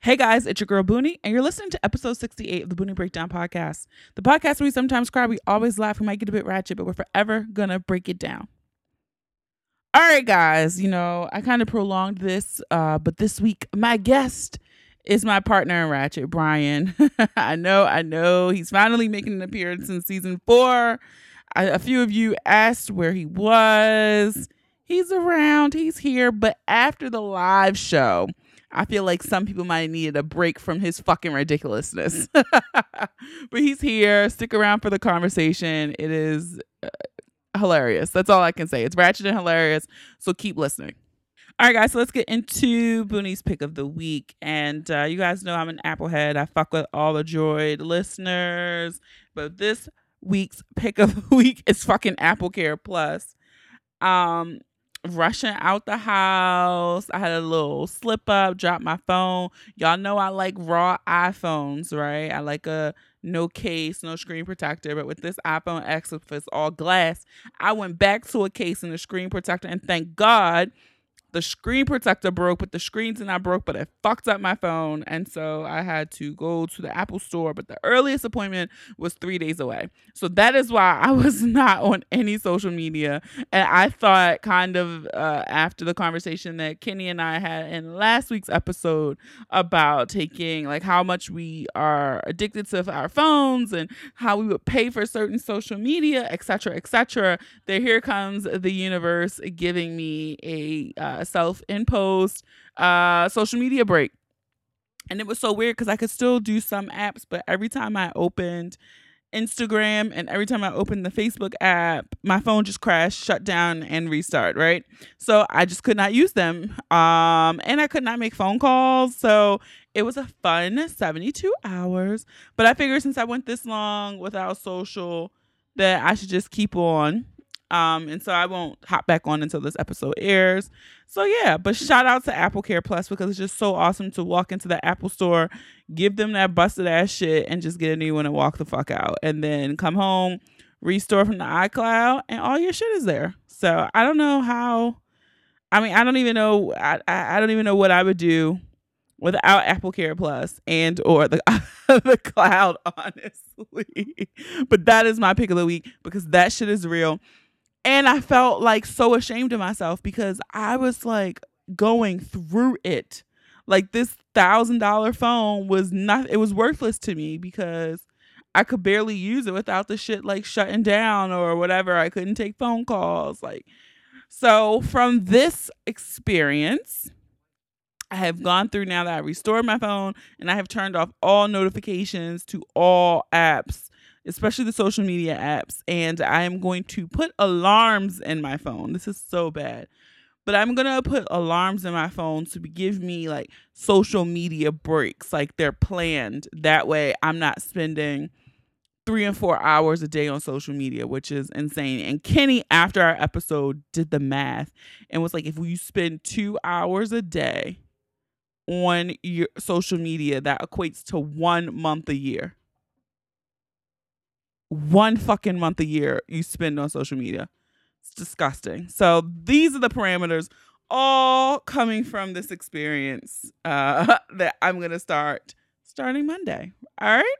Hey guys, it's your girl Boonie, and you're listening to episode 68 of the Boonie Breakdown Podcast. The podcast where we sometimes cry, we always laugh, we might get a bit ratchet, but we're forever gonna break it down. All right, guys, you know, I kind of prolonged this, uh, but this week, my guest is my partner in Ratchet, Brian. I know, I know, he's finally making an appearance in season four. I, a few of you asked where he was. He's around, he's here, but after the live show, I feel like some people might need a break from his fucking ridiculousness. but he's here. Stick around for the conversation. It is uh, hilarious. That's all I can say. It's ratchet and hilarious. So keep listening. All right, guys, so let's get into Boonie's pick of the week. And uh, you guys know I'm an Applehead. I fuck with all the Droid listeners. But this week's pick of the week is fucking Apple Care Plus. Um, rushing out the house. I had a little slip up, dropped my phone. Y'all know I like raw iPhones, right? I like a no case, no screen protector. But with this iPhone X, if it's all glass, I went back to a case and a screen protector. And thank God the screen protector broke, but the screen's not broke, but it fucked up my phone. And so I had to go to the Apple store, but the earliest appointment was three days away. So that is why I was not on any social media. And I thought, kind of uh, after the conversation that Kenny and I had in last week's episode about taking, like, how much we are addicted to our phones and how we would pay for certain social media, etc., etc., that here comes the universe giving me a uh, self imposed uh, social media break. And it was so weird because I could still do some apps, but every time I opened Instagram and every time I opened the Facebook app, my phone just crashed, shut down, and restart, right? So I just could not use them. Um, and I could not make phone calls. So it was a fun 72 hours. But I figured since I went this long without social, that I should just keep on um, and so I won't hop back on until this episode airs. So yeah, but shout out to Apple Care Plus because it's just so awesome to walk into the Apple store, give them that busted ass shit, and just get a new one and walk the fuck out. And then come home, restore from the iCloud, and all your shit is there. So I don't know how I mean, I don't even know I, I don't even know what I would do without Apple Care Plus and or the the cloud, honestly. But that is my pick of the week because that shit is real. And I felt like so ashamed of myself because I was like going through it. Like this thousand dollar phone was not, it was worthless to me because I could barely use it without the shit like shutting down or whatever. I couldn't take phone calls. Like, so from this experience, I have gone through now that I restored my phone and I have turned off all notifications to all apps especially the social media apps. And I am going to put alarms in my phone. This is so bad. But I'm going to put alarms in my phone to give me like social media breaks, like they're planned. That way I'm not spending three and four hours a day on social media, which is insane. And Kenny, after our episode, did the math and was like, if you spend two hours a day on your social media, that equates to one month a year one fucking month a year you spend on social media. It's disgusting. So these are the parameters all coming from this experience uh, that I'm going to start starting Monday. All right.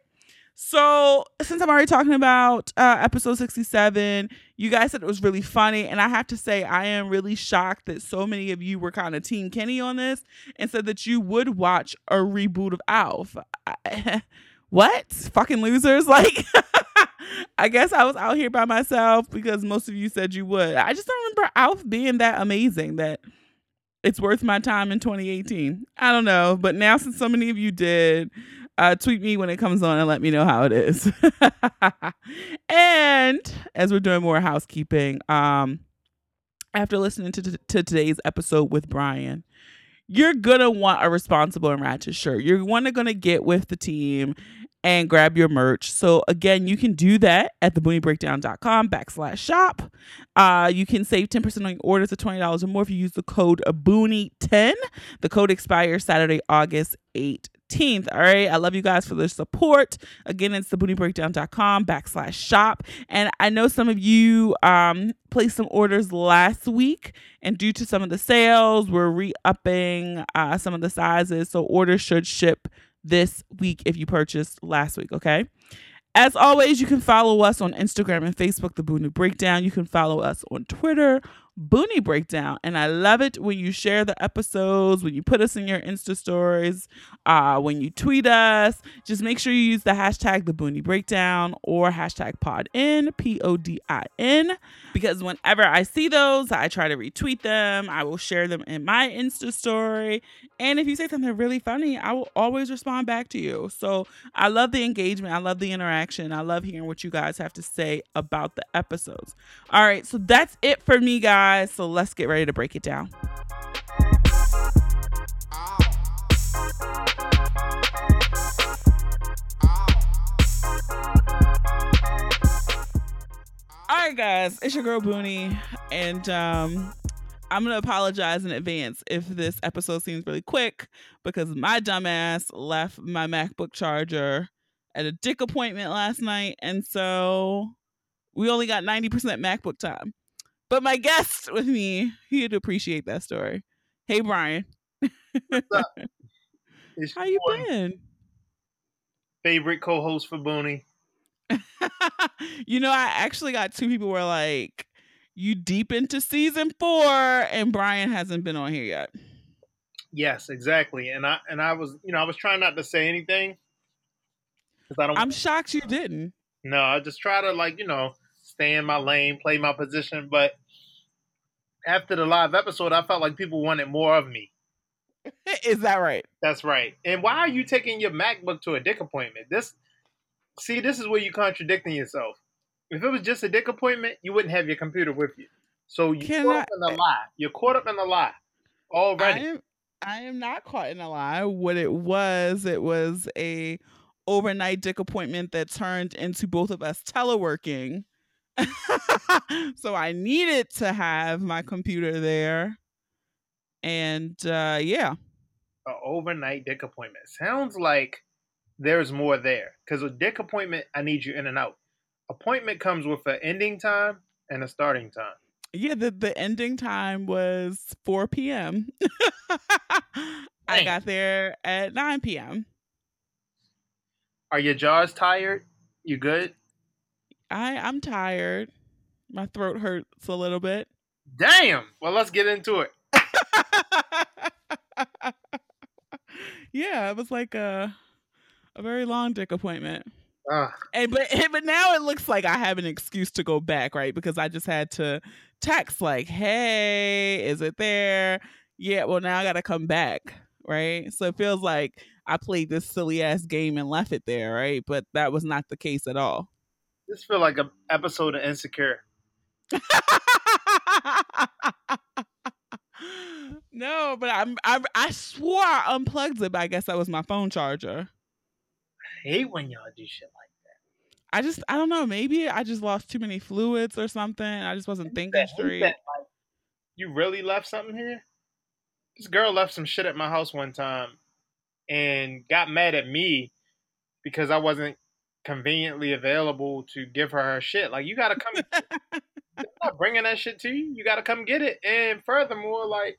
So, since I'm already talking about uh, episode 67, you guys said it was really funny. And I have to say, I am really shocked that so many of you were kind of Team Kenny on this and said that you would watch a reboot of Alf. I, what? Fucking losers. Like, I guess I was out here by myself because most of you said you would. I just don't remember Alf being that amazing that it's worth my time in 2018. I don't know. But now, since so many of you did, uh, tweet me when it comes on and let me know how it is. and as we're doing more housekeeping, um, after listening to, t- to today's episode with Brian, you're gonna want a responsible and ratchet shirt. You're one gonna get with the team and grab your merch. So again, you can do that at thebooniebreakdown.com backslash shop. Uh, you can save 10% on your orders of $20 or more if you use the code Boonie10. The code expires Saturday, August 18th. All right. I love you guys for the support. Again, it's thebooniebreakdown.com backslash shop. And I know some of you um, placed some orders last week, and due to some of the sales, we're re upping uh, some of the sizes. So orders should ship this week if you purchased last week. Okay. As always, you can follow us on Instagram and Facebook, The Boonie Breakdown. You can follow us on Twitter, Boonie Breakdown. And I love it when you share the episodes, when you put us in your Insta stories, uh, when you tweet us. Just make sure you use the hashtag the Boonie Breakdown or hashtag PodIn, P O D I N, because whenever I see those, I try to retweet them. I will share them in my Insta story. And if you say something really funny, I will always respond back to you. So I love the engagement. I love the interaction. I love hearing what you guys have to say about the episodes. All right. So that's it for me, guys. So let's get ready to break it down. All right, guys, it's your girl Boonie, and um, I'm gonna apologize in advance if this episode seems really quick because my dumbass left my MacBook charger at a dick appointment last night, and so we only got 90% MacBook time. But my guest with me, he'd appreciate that story. Hey, Brian. How you been? Favorite co-host for Boonie. you know, I actually got two people were like, "You deep into season four, and Brian hasn't been on here yet." Yes, exactly. And I and I was, you know, I was trying not to say anything because I don't. I'm shocked you didn't. No, I just try to like you know stay in my lane, play my position. But after the live episode, I felt like people wanted more of me. Is that right? That's right. And why are you taking your MacBook to a dick appointment? This see, this is where you're contradicting yourself. If it was just a dick appointment, you wouldn't have your computer with you. So you're Can caught I, up in the lie. You're caught up in the lie already. I am, I am not caught in a lie. What it was, it was a overnight dick appointment that turned into both of us teleworking. so I needed to have my computer there. And uh yeah. An overnight dick appointment. Sounds like there's more there. Because a dick appointment, I need you in and out. Appointment comes with an ending time and a starting time. Yeah, the, the ending time was 4 p.m. I got there at 9 p.m. Are your jaws tired? You good? I I'm tired. My throat hurts a little bit. Damn. Well, let's get into it. yeah, it was like a a very long dick appointment. Uh. And but but now it looks like I have an excuse to go back, right? Because I just had to text like, "Hey, is it there?" Yeah, well now I got to come back, right? So it feels like I played this silly ass game and left it there, right? But that was not the case at all. This feel like an episode of Insecure. no, but I'm, I I swore I unplugged it, but I guess that was my phone charger hate when y'all do shit like that. I just I don't know. Maybe I just lost too many fluids or something. I just wasn't thinking that, straight. That, like, you really left something here? This girl left some shit at my house one time and got mad at me because I wasn't conveniently available to give her her shit. Like you gotta come. Not bringing that shit to you. You gotta come get it. And furthermore, like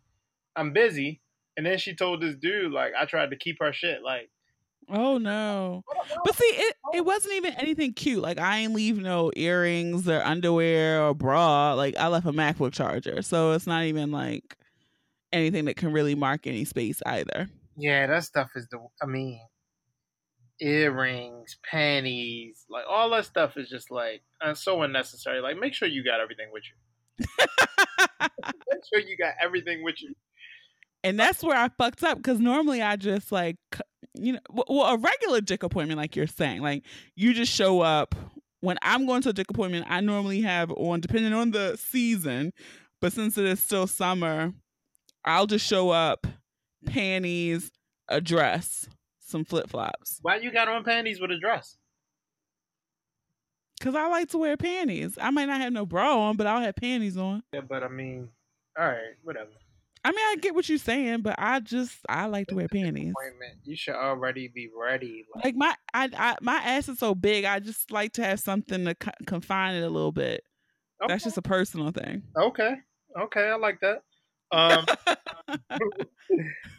I'm busy. And then she told this dude like I tried to keep her shit. Like Oh no. But see, it, it wasn't even anything cute. Like I ain't leave no earrings or underwear or bra. Like I left a MacBook charger. So it's not even like anything that can really mark any space either. Yeah, that stuff is the I mean earrings, panties, like all that stuff is just like uh, so unnecessary. Like make sure you got everything with you. make sure you got everything with you. And that's where I fucked up because normally I just like you know, well, a regular dick appointment, like you're saying, like you just show up. When I'm going to a dick appointment, I normally have on, depending on the season, but since it is still summer, I'll just show up, panties, a dress, some flip flops. Why you got on panties with a dress? Cause I like to wear panties. I might not have no bra on, but I'll have panties on. Yeah, but I mean, all right, whatever. I mean, I get what you're saying, but I just I like to wear panties. You should already be ready. Like, Like my I, I my ass is so big, I just like to have something to co- confine it a little bit. okay, That's just a personal thing. okay, okay. I like that. Um,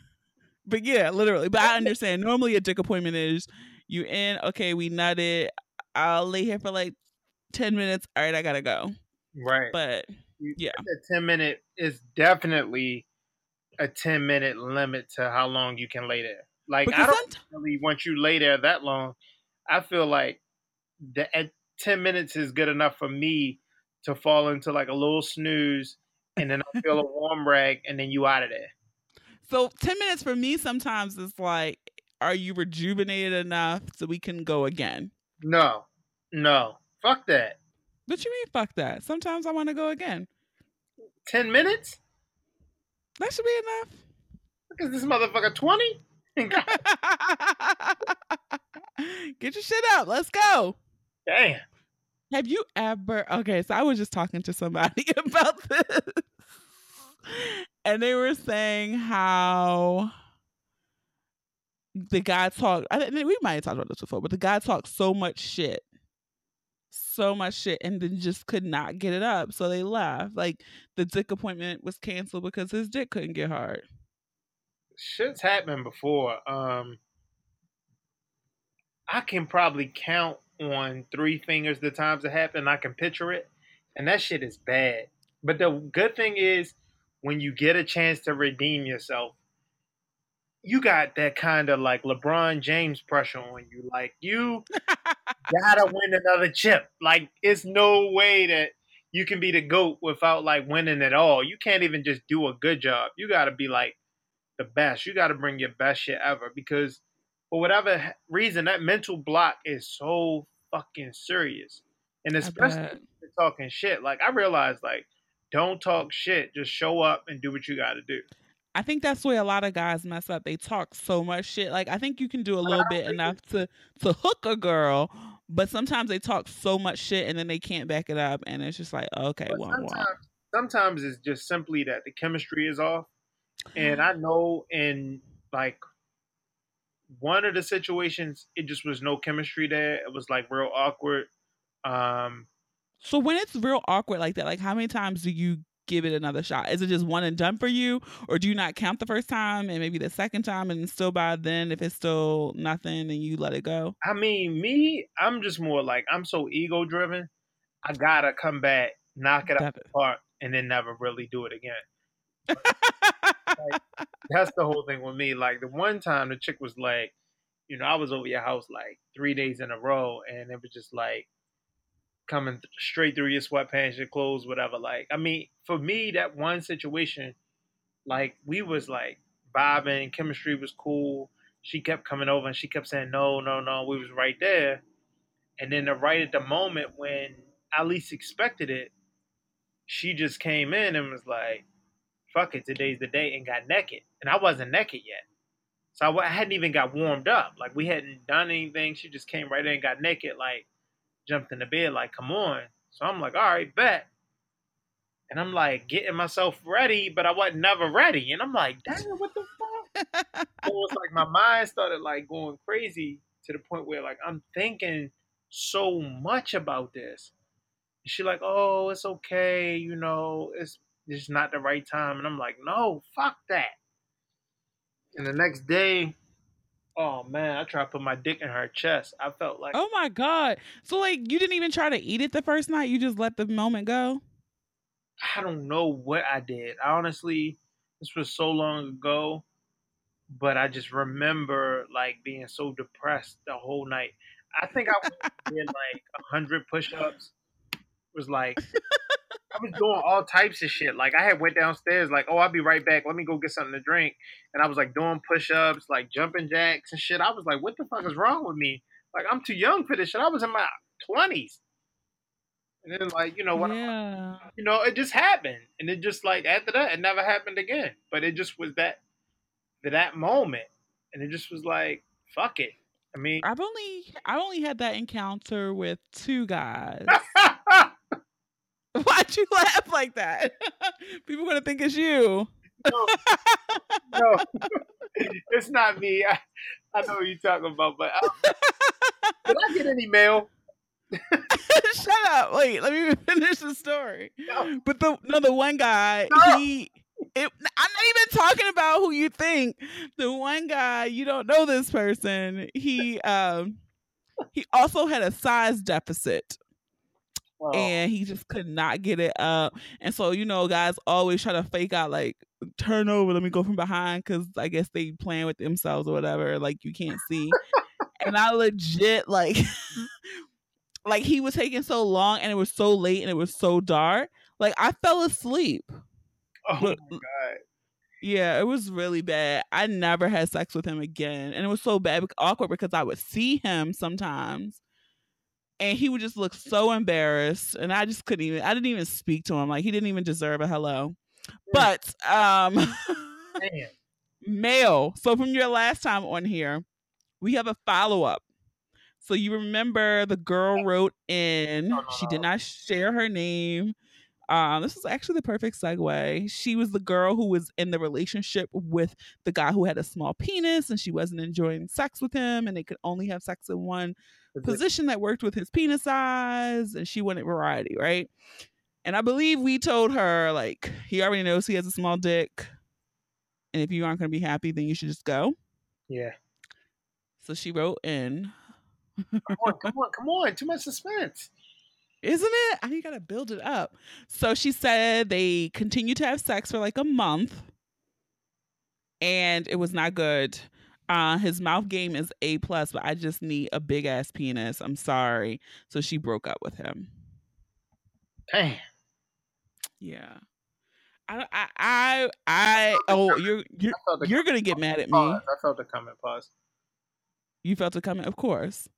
but yeah, literally. But I understand. Normally, a dick appointment is you in. Okay, we nutted. I'll lay here for like ten minutes. All right, I gotta go. right. But yeah. a 10 minute is definitely a 10 minute limit to how long you can lay there. Like, I don't really want you lay there that long. I feel like the, at 10 minutes is good enough for me to fall into like a little snooze and then I feel a warm rag and then you out of there. So ten minutes for me sometimes is like, are you rejuvenated enough so we can go again? No, no, fuck that. What you mean? Fuck that. Sometimes I want to go again. 10 minutes? That should be enough. Because this motherfucker 20? Get your shit up. Let's go. Damn. Have you ever? Okay, so I was just talking to somebody about this, and they were saying how the guy talked. I think we might have talked about this before, but the guy talked so much shit, so much shit, and then just could not get it up. So they left. Like the dick appointment was canceled because his dick couldn't get hard. shit's happened before. Um, I can probably count on three fingers the times it happened. I can picture it, and that shit is bad. But the good thing is, when you get a chance to redeem yourself, you got that kind of like LeBron James pressure on you. Like you gotta win another chip. Like it's no way that you can be the goat without like winning at all. You can't even just do a good job. You gotta be like the best. You got to bring your best shit ever because for whatever reason, that mental block is so fucking serious. And especially bet. if you're talking shit. Like I realized, like, don't talk shit. Just show up and do what you got to do. I think that's where a lot of guys mess up. They talk so much shit. Like I think you can do a little bit enough to to hook a girl, but sometimes they talk so much shit and then they can't back it up, and it's just like okay, well. sometimes, sometimes it's just simply that the chemistry is off. And I know in like one of the situations, it just was no chemistry there. It was like real awkward. Um, So when it's real awkward like that, like how many times do you give it another shot? Is it just one and done for you, or do you not count the first time and maybe the second time, and still by then, if it's still nothing, then you let it go? I mean, me, I'm just more like I'm so ego driven. I gotta come back, knock it out the park, and then never really do it again. That's the whole thing with me. Like the one time the chick was like, you know, I was over your house like three days in a row, and it was just like coming straight through your sweatpants, your clothes, whatever. Like, I mean, for me, that one situation, like we was like vibing, chemistry was cool. She kept coming over and she kept saying no, no, no. We was right there, and then the right at the moment when I least expected it, she just came in and was like, "Fuck it, today's the day," and got naked, and I wasn't naked yet. So I hadn't even got warmed up. Like we hadn't done anything. She just came right in and got naked, like jumped in the bed, like, come on. So I'm like, all right, bet. And I'm like getting myself ready, but I wasn't never ready. And I'm like, damn, what the fuck? so it was like my mind started like going crazy to the point where like I'm thinking so much about this. And she like, oh, it's okay, you know, it's just not the right time. And I'm like, no, fuck that. And the next day, oh man, I tried to put my dick in her chest. I felt like oh my god! So like you didn't even try to eat it the first night. You just let the moment go. I don't know what I did. Honestly, this was so long ago, but I just remember like being so depressed the whole night. I think I did like a hundred push-ups. It was like I was doing all types of shit. Like I had went downstairs, like, oh, I'll be right back. Let me go get something to drink. And I was like doing push-ups, like jumping jacks and shit. I was like, what the fuck is wrong with me? Like I'm too young for this shit. I was in my twenties. And then like, you know, what yeah. you know, it just happened, and it just like after that, it never happened again. But it just was that that moment, and it just was like, fuck it. I mean, I've only I've only had that encounter with two guys. Why'd you laugh like that? People gonna think it's you. no, no, it's not me. I, I know what you're talking about, but um, did I get any mail? Shut up! Wait, let me finish the story. No. But the no, the one guy No. he. It, I'm not even talking about who you think. The one guy you don't know this person. He um he also had a size deficit. And he just could not get it up. And so, you know, guys always try to fake out like turn over, let me go from behind because I guess they playing with themselves or whatever, like you can't see. and I legit like like he was taking so long and it was so late and it was so dark. Like I fell asleep. oh my god. Yeah, it was really bad. I never had sex with him again. And it was so bad, awkward because I would see him sometimes and he would just look so embarrassed. And I just couldn't even, I didn't even speak to him. Like he didn't even deserve a hello. But, um, mail. So from your last time on here, we have a follow up. So you remember the girl wrote in, she did not share her name. Um, this is actually the perfect segue. She was the girl who was in the relationship with the guy who had a small penis and she wasn't enjoying sex with him and they could only have sex in one position that worked with his penis size and she wanted variety, right? And I believe we told her like he already knows he has a small dick. And if you aren't gonna be happy, then you should just go. Yeah. So she wrote in, Come on, come on, come on. Too much suspense. Isn't it? I mean, you gotta build it up. So she said they continued to have sex for like a month and it was not good. Uh his mouth game is A plus, but I just need a big ass penis. I'm sorry. So she broke up with him. Damn. Yeah. I I I, I oh you're you're I felt the you're gonna get mad at me. pause. I felt the comment pause. You felt it comment, of course.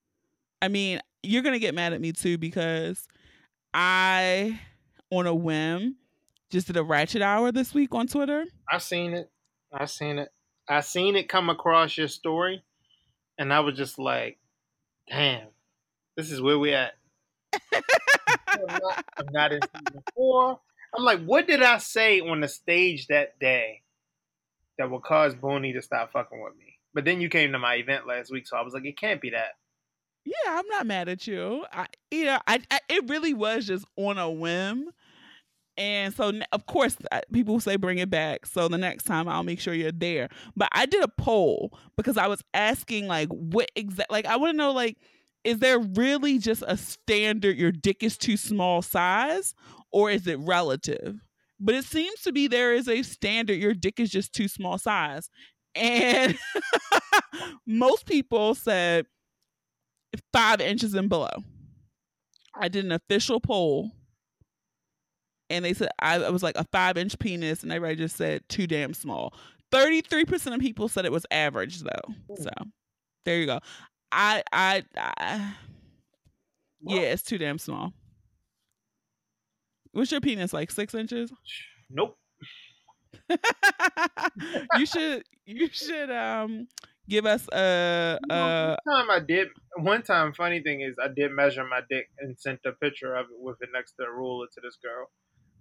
I mean, you're gonna get mad at me too because I, on a whim, just did a ratchet hour this week on Twitter. I seen it. I seen it. I seen it come across your story, and I was just like, "Damn, this is where we at." I'm not, I'm not in season four. I'm like, what did I say on the stage that day that would cause Boonie to stop fucking with me? But then you came to my event last week, so I was like, it can't be that. Yeah, I'm not mad at you. I, you know, I, I it really was just on a whim. And so, of course, uh, people say bring it back. So the next time I'll make sure you're there. But I did a poll because I was asking, like, what exact, like, I want to know, like, is there really just a standard your dick is too small size or is it relative? But it seems to be there is a standard your dick is just too small size. And most people said five inches and below. I did an official poll and they said I, I was like a five inch penis, and everybody just said too damn small. 33% of people said it was average though. So there you go. I I, I yeah, it's too damn small. What's your penis like? Six inches? Nope. you should you should um give us a, You know, one time I did. One time, funny thing is, I did measure my dick and sent a picture of it with it next to a ruler to this girl.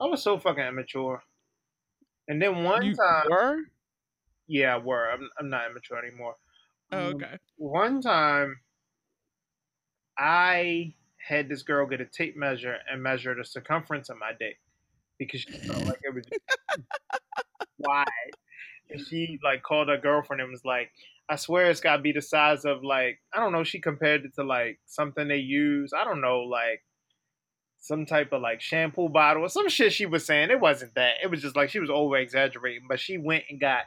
I was so fucking immature. And then one you time, were? yeah, I were. I'm, I'm not immature anymore. Oh, Um, okay. One time, I had this girl get a tape measure and measure the circumference of my dick because she felt like it was wide. And she like called her girlfriend and was like, "I swear it's gotta be the size of like I don't know." She compared it to like something they use. I don't know, like some type of like shampoo bottle or some shit. She was saying it wasn't that. It was just like she was over exaggerating. But she went and got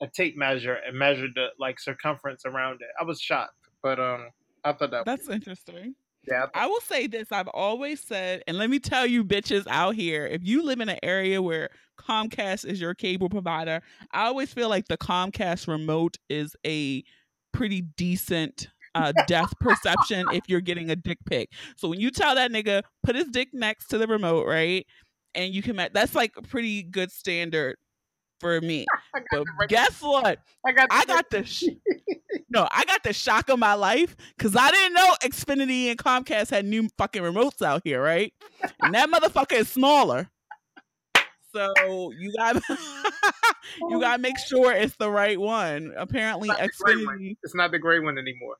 a tape measure and measured the like circumference around it. I was shocked, but um, I thought that That's interesting. Yeah, I will say this I've always said, and let me tell you, bitches out here, if you live in an area where Comcast is your cable provider, I always feel like the Comcast remote is a pretty decent uh, perception if you're getting a dick pic. So when you tell that nigga, put his dick next to the remote, right? And you can, that's like a pretty good standard for me. But guess what? I got, the I got the sh- no, I got the shock of my life because I didn't know Xfinity and Comcast had new fucking remotes out here, right? And that motherfucker is smaller. So you got you gotta make sure it's the right one. Apparently, It's not the gray one. It's not the gray one anymore.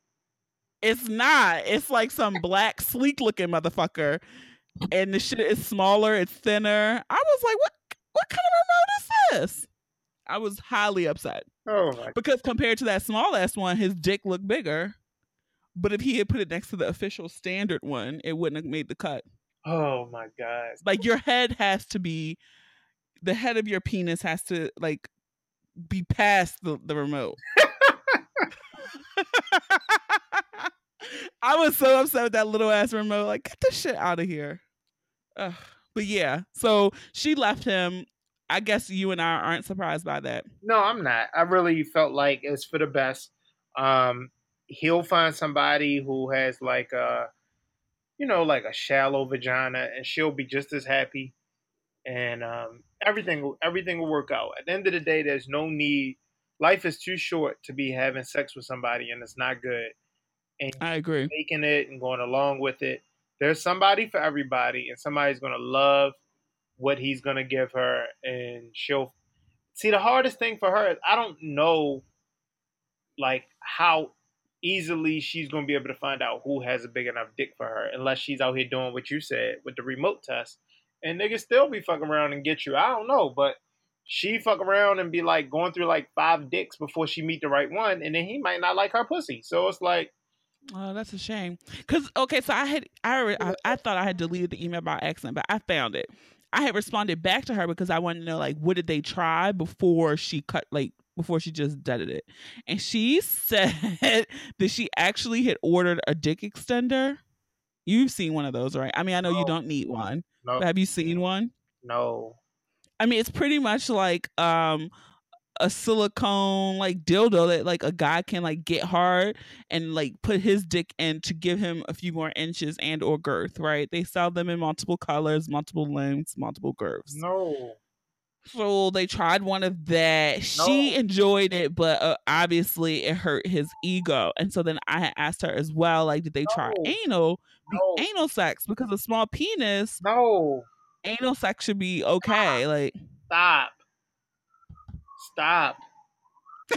It's not. It's like some black, sleek looking motherfucker, and the shit is smaller. It's thinner. I was like, what? What kind of remote is this? I was highly upset Oh my! because compared to that small ass one, his dick looked bigger. But if he had put it next to the official standard one, it wouldn't have made the cut. Oh my god! Like your head has to be, the head of your penis has to like be past the, the remote. I was so upset with that little ass remote. Like, get this shit out of here. Ugh. But yeah, so she left him. I guess you and I aren't surprised by that. No, I'm not. I really felt like it's for the best. Um, he'll find somebody who has like a, you know, like a shallow vagina, and she'll be just as happy. And um, everything, will everything will work out. At the end of the day, there's no need. Life is too short to be having sex with somebody, and it's not good. And I agree. making it and going along with it. There's somebody for everybody, and somebody's gonna love what he's gonna give her, and she'll see. The hardest thing for her is I don't know, like how easily she's gonna be able to find out who has a big enough dick for her, unless she's out here doing what you said with the remote test, and niggas still be fucking around and get you. I don't know, but she fuck around and be like going through like five dicks before she meet the right one, and then he might not like her pussy. So it's like. Oh, that's a shame. Cause okay, so I had I, I I thought I had deleted the email by accident, but I found it. I had responded back to her because I wanted to know like what did they try before she cut like before she just deaded it, and she said that she actually had ordered a dick extender. You've seen one of those, right? I mean, I know you don't need one, No, but have you seen one? no. I mean, it's pretty much like um a silicone like dildo that like a guy can like get hard and like put his dick in to give him a few more inches and or girth, right? They sell them in multiple colors, multiple lengths, multiple girths. No. So they tried one of that. She enjoyed it, but uh, obviously it hurt his ego. And so then I had asked her as well, like, did they try anal? No. Anal sex because a small penis, No. anal sex should be okay. Like, Stop. Stop.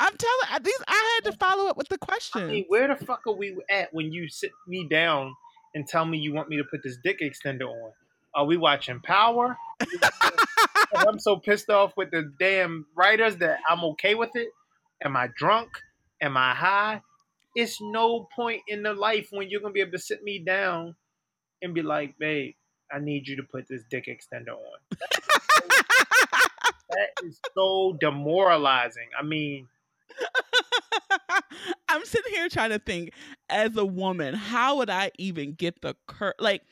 I'm telling least I had to follow up with the I question. mean, where the fuck are we at when you sit me down and tell me you want me to put this dick extender on? Are we watching Power? I'm so pissed off with the damn writers that I'm okay with it. Am I drunk? Am I high? It's no point in the life when you're gonna be able to sit me down and be like, babe, I need you to put this dick extender on. That is so demoralizing. I mean, I'm sitting here trying to think as a woman, how would I even get the cur like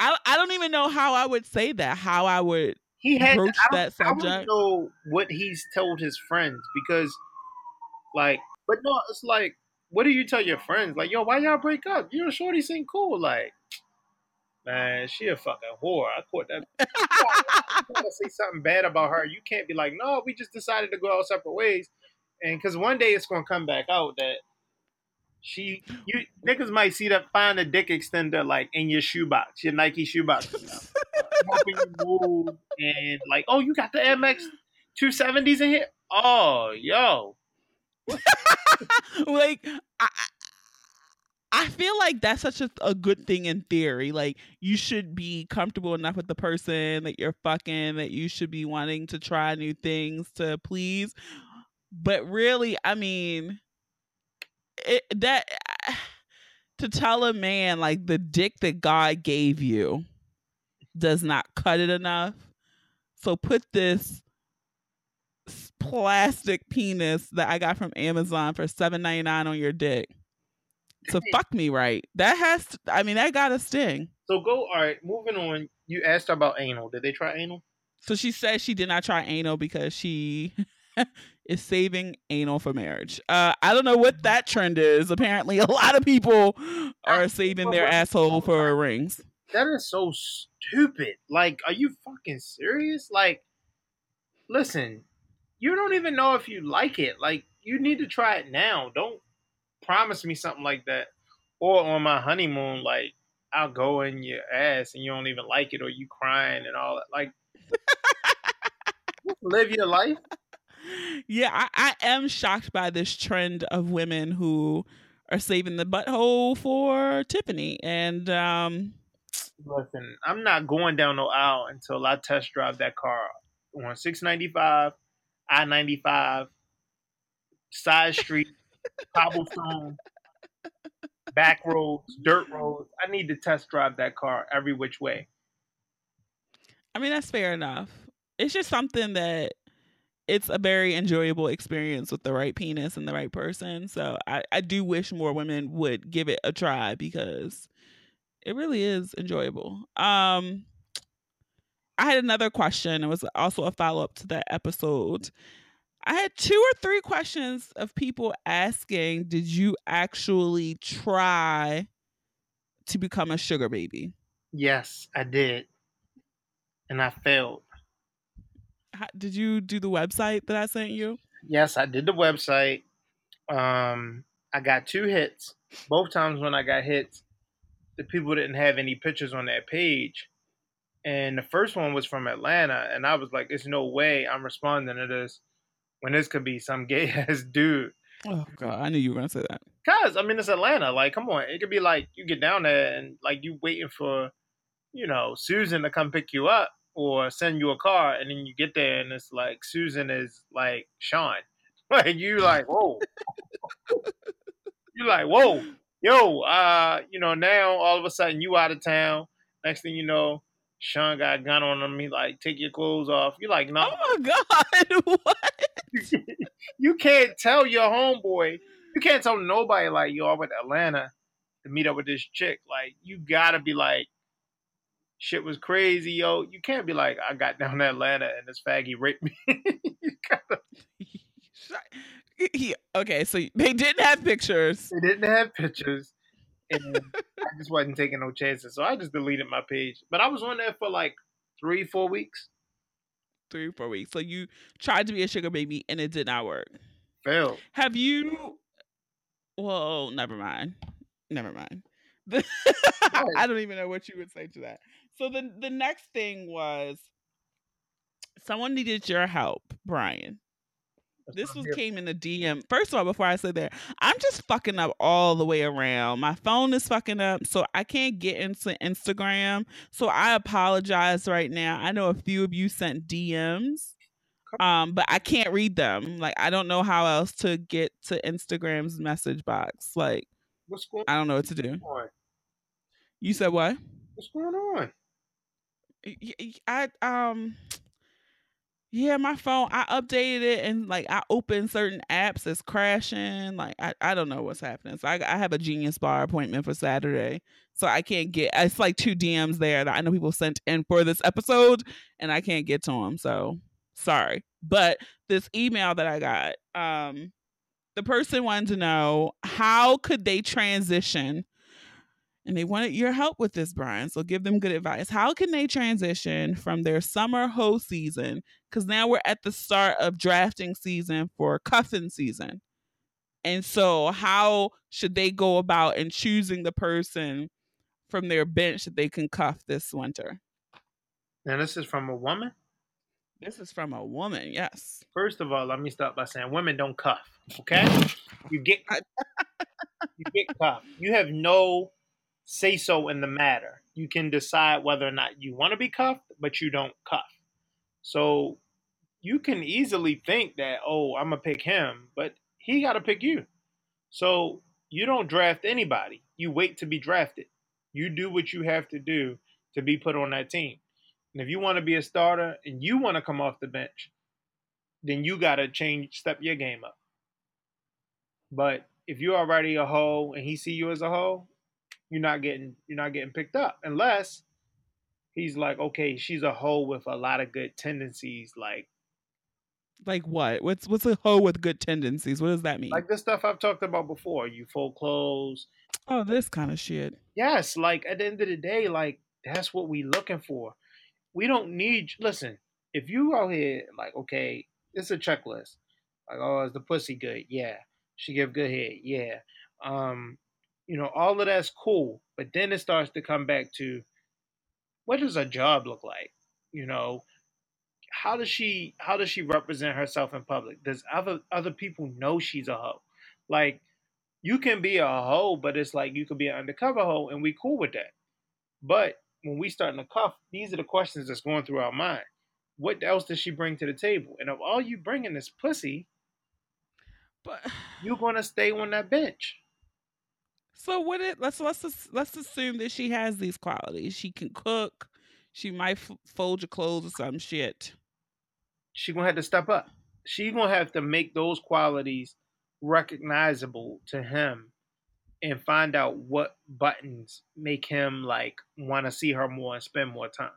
I I don't even know how I would say that, how I would he had broach I don't- that I want to subject. know what he's told his friends because, like, but no, it's like, what do you tell your friends? Like, yo, why y'all break up? You know, Shorty seem cool. Like, man, she a fucking whore. I caught that. You gotta say something bad about her. You can't be like, no, we just decided to go our separate ways, and because one day it's gonna come back out that. She, you niggas might see that find a dick extender like in your shoebox, your Nike shoebox. you move and like, oh, you got the Max 270s in here? Oh, yo. like I, I- feel like that's such a, a good thing in theory. Like you should be comfortable enough with the person that you're fucking that you should be wanting to try new things to please. But really, I mean, it, that to tell a man like the dick that God gave you does not cut it enough. So put this plastic penis that I got from Amazon for seven ninety nine on your dick. So fuck me right. That has to, I mean that got a sting. So go, all right, moving on. You asked about anal. Did they try anal? So she said she did not try anal because she is saving anal for marriage. Uh, I don't know what that trend is. Apparently, a lot of people are saving their asshole for rings. That is so stupid. Like, are you fucking serious? Like, listen, you don't even know if you like it. Like, you need to try it now. Don't promise me something like that. Or on my honeymoon, like, I'll go in your ass and you don't even like it or you crying and all that. Like, Live your life. Yeah, I, I am shocked by this trend of women who are saving the butthole for Tiffany. And um listen, I'm not going down no aisle until I test drive that car on 695, I 95, side street, cobblestone, back roads, dirt roads. I need to test drive that car every which way. I mean, that's fair enough. It's just something that it's a very enjoyable experience with the right penis and the right person. So I, I do wish more women would give it a try because it really is enjoyable. Um I had another question. It was also a follow up to that episode. I had two or three questions of people asking, did you actually try to become a sugar baby? Yes, I did. And I failed. How, did you do the website that I sent you? Yes, I did the website. Um, I got two hits. Both times when I got hits, the people didn't have any pictures on that page. And the first one was from Atlanta, and I was like, "There's no way I'm responding to this when this could be some gay ass dude." Oh god, I knew you were gonna say that. Cause I mean, it's Atlanta. Like, come on, it could be like you get down there and like you waiting for, you know, Susan to come pick you up or send you a car, and then you get there and it's like Susan is like Sean, like you like whoa, you like whoa, yo, uh, you know, now all of a sudden you out of town. Next thing you know, Sean got a gun on him. He like, take your clothes off. You're like, no. Oh my god, what? You can't tell your homeboy. You can't tell nobody like, yo, I went to Atlanta to meet up with this chick. Like, you gotta be like, shit was crazy, yo. You can't be like, I got down to Atlanta and this faggy raped me. gotta... yeah, okay, so they didn't have pictures. They didn't have pictures and I just wasn't taking no chances. So I just deleted my page. But I was on there for like three, four weeks. Three, four weeks. So you tried to be a sugar baby and it did not work. Failed. Have you? Well, never mind. Never mind. I don't even know what you would say to that. So the the next thing was someone needed your help, Brian. This was came in the DM. First of all, before I say that, I'm just fucking up all the way around. My phone is fucking up, so I can't get into Instagram. So I apologize right now. I know a few of you sent DMs, um, but I can't read them. Like I don't know how else to get to Instagram's message box. Like, what's going? I don't know what to do. You said what? What's going on? I um yeah, my phone, I updated it and like I opened certain apps, it's crashing. Like I, I don't know what's happening. So I, I have a Genius Bar appointment for Saturday. So I can't get, it's like two DMs there that I know people sent in for this episode and I can't get to them. So sorry. But this email that I got, um, the person wanted to know how could they transition and they wanted your help with this, Brian. So give them mm. good advice. How can they transition from their summer hoe season? Because now we're at the start of drafting season for cuffing season. And so, how should they go about in choosing the person from their bench that they can cuff this winter? Now, this is from a woman? This is from a woman, yes. First of all, let me start by saying women don't cuff, okay? You get you get cuffed. You have no say so in the matter. You can decide whether or not you want to be cuffed, but you don't cuff. So you can easily think that, oh, I'm going to pick him, but he got to pick you. So you don't draft anybody. You wait to be drafted. You do what you have to do to be put on that team. And if you want to be a starter and you want to come off the bench, then you got to change, step your game up. But if you're already a hoe and he see you as a hoe, you're not getting you're not getting picked up unless he's like, okay, she's a hoe with a lot of good tendencies, like like what? What's what's a hoe with good tendencies? What does that mean? Like the stuff I've talked about before. You fold clothes. Oh, this kind of shit. Yes, like at the end of the day, like that's what we looking for. We don't need listen, if you out here like, okay, it's a checklist. Like, oh, is the pussy good? Yeah. She give good head, yeah. Um, you know, all of that's cool. But then it starts to come back to what does a job look like? You know, how does she how does she represent herself in public? Does other other people know she's a hoe? Like you can be a hoe, but it's like you could be an undercover hoe, and we cool with that. But when we start in the cuff, these are the questions that's going through our mind. What else does she bring to the table? And if all you bring in is pussy, but you're gonna stay on that bench. So what it let's let's let's assume that she has these qualities. She can cook. She might f- fold your clothes or some shit. She gonna have to step up. She gonna have to make those qualities recognizable to him and find out what buttons make him like want to see her more and spend more time.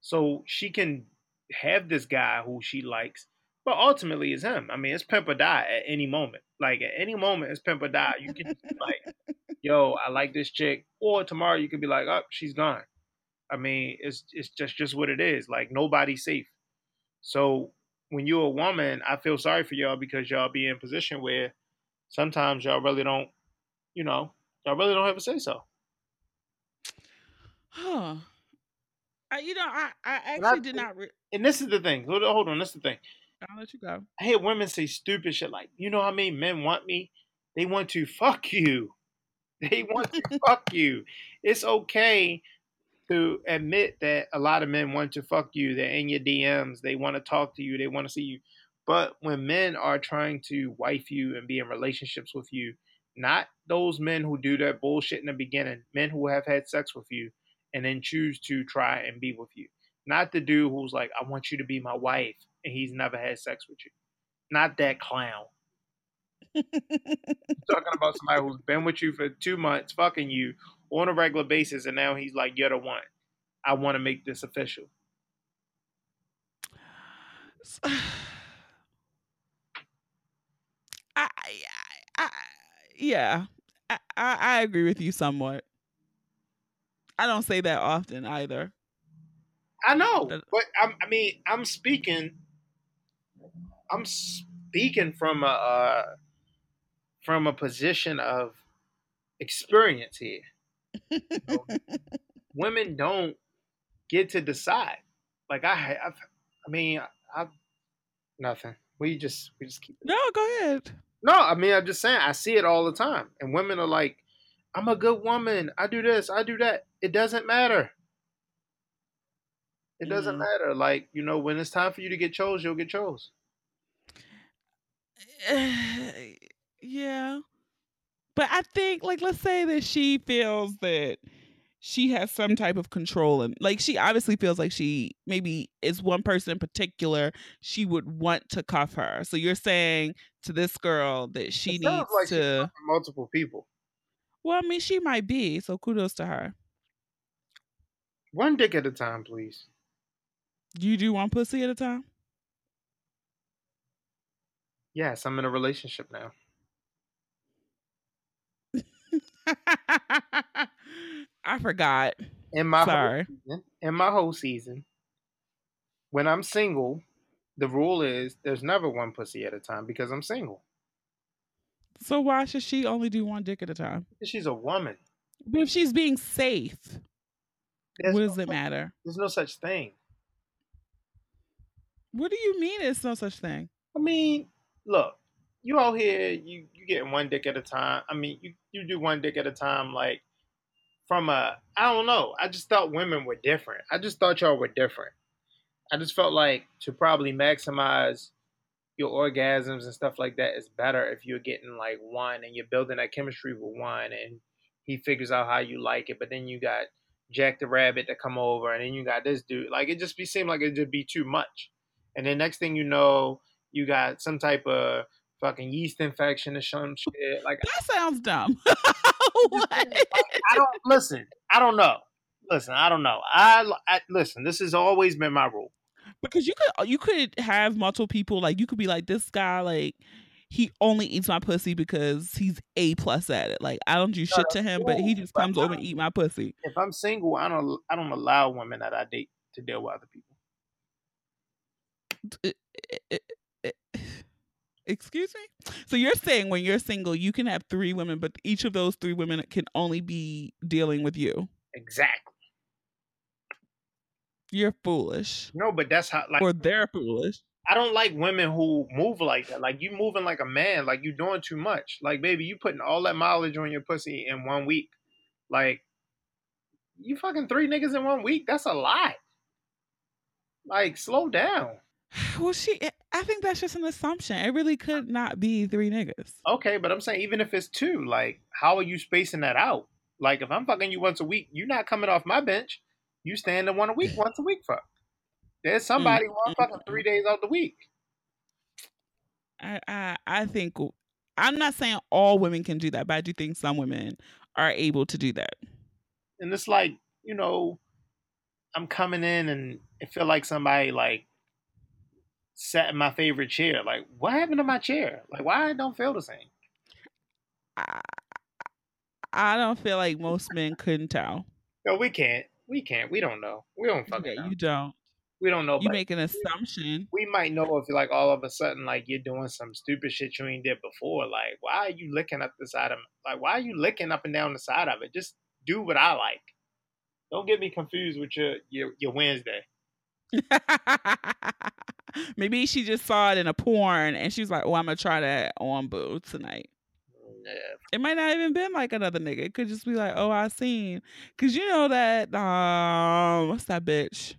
So she can have this guy who she likes, but ultimately it's him. I mean, it's pimp or die at any moment. Like at any moment, it's pimp or die. You can like, yo, I like this chick, or tomorrow you could be like, oh, she's gone. I mean, it's it's just just what it is. Like nobody's safe. So when you're a woman, I feel sorry for y'all because y'all be in a position where sometimes y'all really don't, you know, y'all really don't have a say so. Huh. I, you know, I, I actually I, did not. Re- and this is the thing. Hold on, hold on. This is the thing. I'll let you go. I hear women say stupid shit like, you know how many men want me? They want to fuck you. They want to fuck you. It's okay to admit that a lot of men want to fuck you. They're in your DMs. They want to talk to you. They want to see you. But when men are trying to wife you and be in relationships with you, not those men who do that bullshit in the beginning, men who have had sex with you and then choose to try and be with you. Not the dude who's like, I want you to be my wife and he's never had sex with you. Not that clown. talking about somebody who's been with you for two months, fucking you on a regular basis, and now he's like, You're the one. I want to make this official. I, I, I yeah, I, I agree with you somewhat. I don't say that often either. I know, but I'm, I mean, I'm speaking. I'm speaking from a uh, from a position of experience here. You know, women don't get to decide. Like I, I've, I mean, I've nothing. We just, we just keep. It. No, go ahead. No, I mean, I'm just saying. I see it all the time, and women are like, "I'm a good woman. I do this. I do that." It doesn't matter. It doesn't mm. matter. Like you know, when it's time for you to get chose, you'll get chose. yeah, but I think, like, let's say that she feels that she has some type of control and like she obviously feels like she maybe is one person in particular she would want to cuff her. So you're saying to this girl that she it needs like to multiple people. Well i mean she might be so kudos to her. One dick at a time please. You do one pussy at a time yes i'm in a relationship now I forgot. In my Sorry. Whole season, in my whole season, when I'm single, the rule is there's never one pussy at a time because I'm single. So why should she only do one dick at a time? She's a woman. But if she's being safe, there's what does no, it matter? There's no such thing. What do you mean it's no such thing? I mean, look, you out here, you you getting one dick at a time. I mean, you you do one dick at a time, like from a I don't know. I just thought women were different. I just thought y'all were different. I just felt like to probably maximize your orgasms and stuff like that is better if you're getting like one and you're building that chemistry with one and he figures out how you like it. But then you got Jack the Rabbit to come over and then you got this dude. Like it just be seemed like it just be too much. And then next thing you know, you got some type of fucking yeast infection or some shit. Like that sounds dumb. I don't listen. I don't know. Listen, I don't know. I, I listen. This has always been my rule. Because you could you could have multiple people. Like you could be like this guy. Like he only eats my pussy because he's a plus at it. Like I don't do shit to him, but he just comes over and eat my pussy. If I'm single, I don't I don't allow women that I date to deal with other people. Excuse me? So you're saying when you're single, you can have three women, but each of those three women can only be dealing with you. Exactly. You're foolish. No, but that's how like or they're foolish. I don't like women who move like that. Like you moving like a man, like you doing too much. Like baby, you putting all that mileage on your pussy in one week. Like you fucking three niggas in one week. That's a lot. Like slow down. Well, she. I think that's just an assumption. It really could not be three niggas. Okay, but I'm saying even if it's two, like how are you spacing that out? Like if I'm fucking you once a week, you're not coming off my bench. You stand in one a week, once a week, fuck. There's somebody mm, one fucking three days out the week. I, I I think I'm not saying all women can do that, but I do think some women are able to do that. And it's like, you know, I'm coming in and it feel like somebody like sat in my favorite chair. Like, what happened to my chair? Like, why I don't feel the same? I, I don't feel like most men couldn't tell. No, we can't. We can't. We don't know. We don't fucking yeah, know. You don't. We don't know. You make an assumption. We might know if like all of a sudden like you're doing some stupid shit you ain't did before. Like, why are you licking up the side of like why are you licking up and down the side of it? Just do what I like. Don't get me confused with your your, your Wednesday. Maybe she just saw it in a porn and she was like, "Oh, I'm gonna try that on boo tonight." Yeah. It might not even been like another nigga. It could just be like, "Oh, I seen," because you know that um, what's that bitch?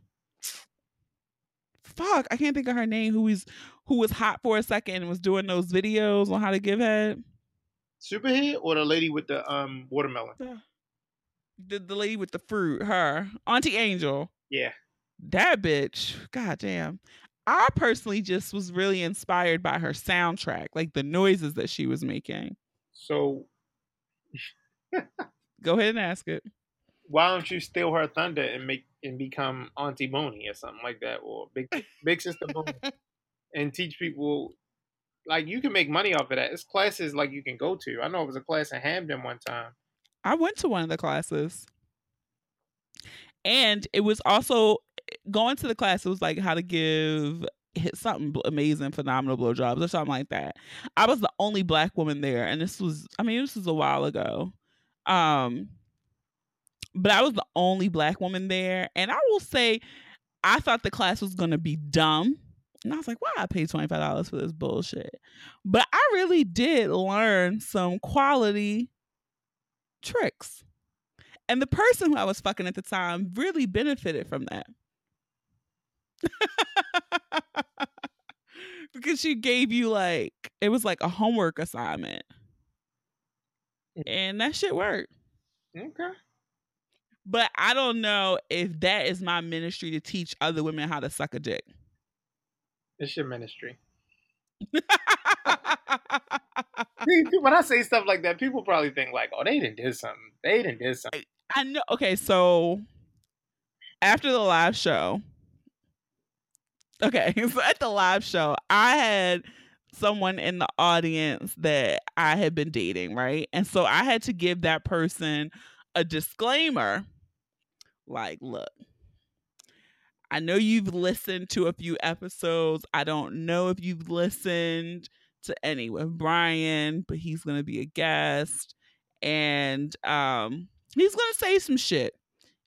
Fuck, I can't think of her name. Who is who was hot for a second and was doing those videos on how to give head. Superhead or the lady with the um watermelon? The the lady with the fruit, her Auntie Angel. Yeah. That bitch, goddamn. I personally just was really inspired by her soundtrack, like the noises that she was making. So go ahead and ask it. Why don't you steal her thunder and make and become Auntie Boney or something like that, or Big Big Sister Boney, and teach people like you can make money off of that. It's classes like you can go to. I know it was a class in Hampden one time. I went to one of the classes. And it was also going to the class, it was like how to give something amazing, phenomenal blowjobs or something like that. I was the only black woman there, and this was, I mean, this was a while ago. Um, but I was the only black woman there, and I will say, I thought the class was gonna be dumb. And I was like, why I paid $25 for this bullshit? But I really did learn some quality tricks. And the person who I was fucking at the time really benefited from that. because she gave you like it was like a homework assignment. Mm. And that shit worked. Okay. But I don't know if that is my ministry to teach other women how to suck a dick. It's your ministry. when I say stuff like that, people probably think like, "Oh, they didn't do something. They didn't do something." I know. Okay, so after the live show, okay, so at the live show, I had someone in the audience that I had been dating, right? And so I had to give that person a disclaimer like, look, I know you've listened to a few episodes. I don't know if you've listened to any with Brian, but he's going to be a guest. And um, he's gonna say some shit,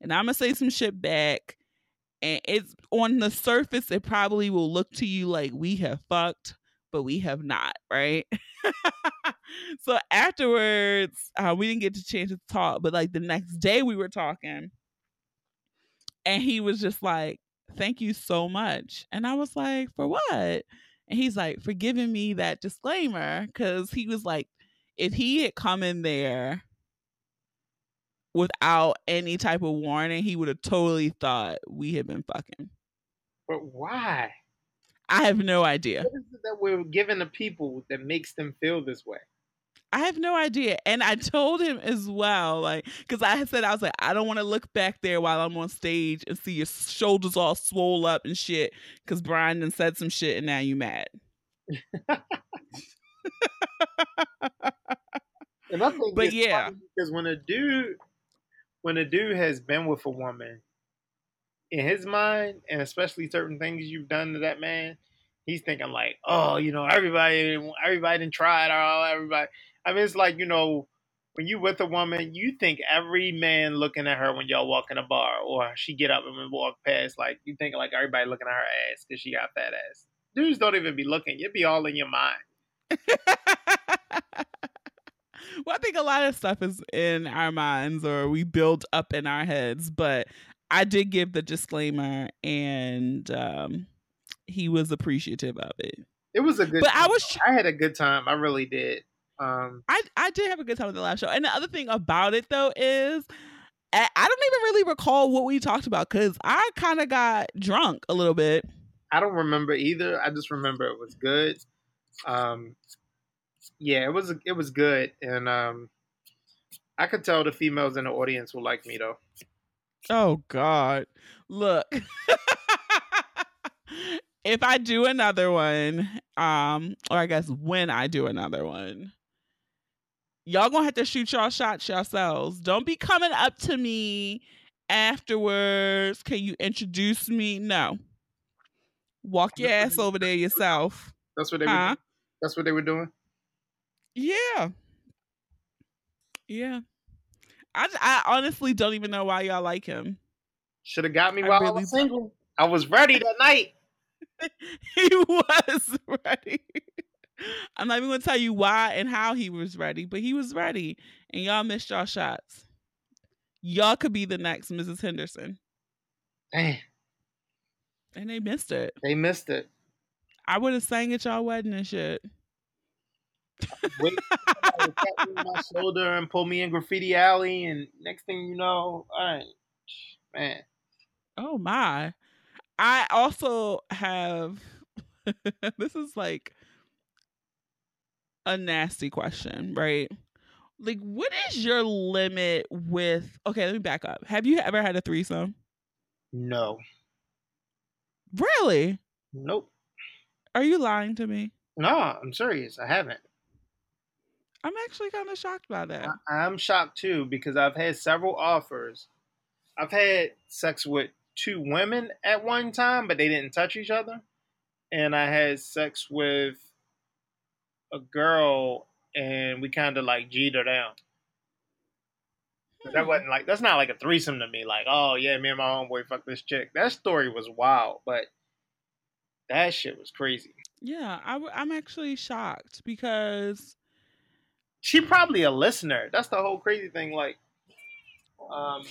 and I'm gonna say some shit back. And it's on the surface, it probably will look to you like we have fucked, but we have not, right? so afterwards, uh, we didn't get to chance to talk, but like the next day we were talking, and he was just like, "Thank you so much," and I was like, "For what?" And he's like, "For giving me that disclaimer," because he was like, if he had come in there without any type of warning, he would have totally thought we had been fucking. But why? I have no idea. What is it that we're giving the people that makes them feel this way? I have no idea. And I told him as well, like, because I said, I was like, I don't want to look back there while I'm on stage and see your shoulders all swole up and shit, because Brian then said some shit and now you mad. and I think but yeah, because when a dude when a dude has been with a woman, in his mind, and especially certain things you've done to that man, he's thinking like, oh, you know, everybody, everybody didn't try it, all everybody. I mean, it's like you know, when you with a woman, you think every man looking at her when y'all walk in a bar, or she get up and walk past, like you think like everybody looking at her ass because she got fat ass. Dudes don't even be looking; You'd be all in your mind. well, I think a lot of stuff is in our minds or we build up in our heads, but I did give the disclaimer and um, he was appreciative of it. It was a good But time. I was I had a good time. I really did. Um I I did have a good time with the last show. And the other thing about it though is I I don't even really recall what we talked about because I kind of got drunk a little bit. I don't remember either. I just remember it was good. Um yeah, it was it was good and um I could tell the females in the audience will like me though. Oh God. Look. if I do another one, um, or I guess when I do another one, y'all gonna have to shoot y'all shots yourselves. Don't be coming up to me afterwards. Can you introduce me? No. Walk your ass over there yourself. That's what they were Huh? that's what they were doing. Yeah. Yeah. I, I honestly don't even know why y'all like him. Should have got me I while I really was single. I was ready that night. he was ready. I'm not even gonna tell you why and how he was ready, but he was ready, and y'all missed y'all shots. Y'all could be the next Mrs. Henderson, Damn, and they missed it. they missed it. I would have sang at y'all wedding and shit. Wait, somebody tap me my shoulder and pull me in graffiti alley, and next thing you know, all right, man. Oh my! I also have. this is like a nasty question, right? Like, what is your limit with? Okay, let me back up. Have you ever had a threesome? No, Really? nope, Are you lying to me? no, I'm serious. I haven't. I'm actually kind of shocked by that. I, I'm shocked too because I've had several offers. I've had sex with two women at one time, but they didn't touch each other. And I had sex with a girl, and we kind of like G'd her down. That Hmm. wasn't like that's not like a threesome to me. Like, oh yeah, me and my homeboy fucked this chick. That story was wild, but that shit was crazy. Yeah, I w- I'm actually shocked because She probably a listener. That's the whole crazy thing. Like, um,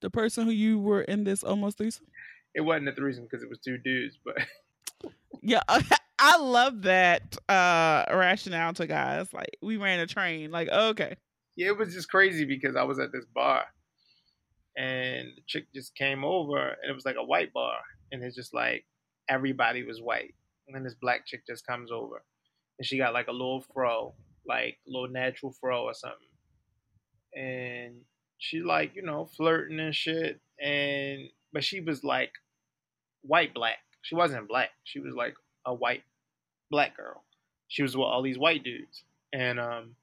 the person who you were in this almost threesome. it wasn't a threesome because it was two dudes, but Yeah, I love that uh rationale to guys. Like we ran a train. Like okay, yeah, it was just crazy because I was at this bar and the chick just came over and it was like a white bar and it's just like everybody was white and then this black chick just comes over and she got like a little fro like little natural fro or something. And she like you know flirting and shit. And but she was like white black. She wasn't black. She was like a white black girl. She was with all these white dudes. And um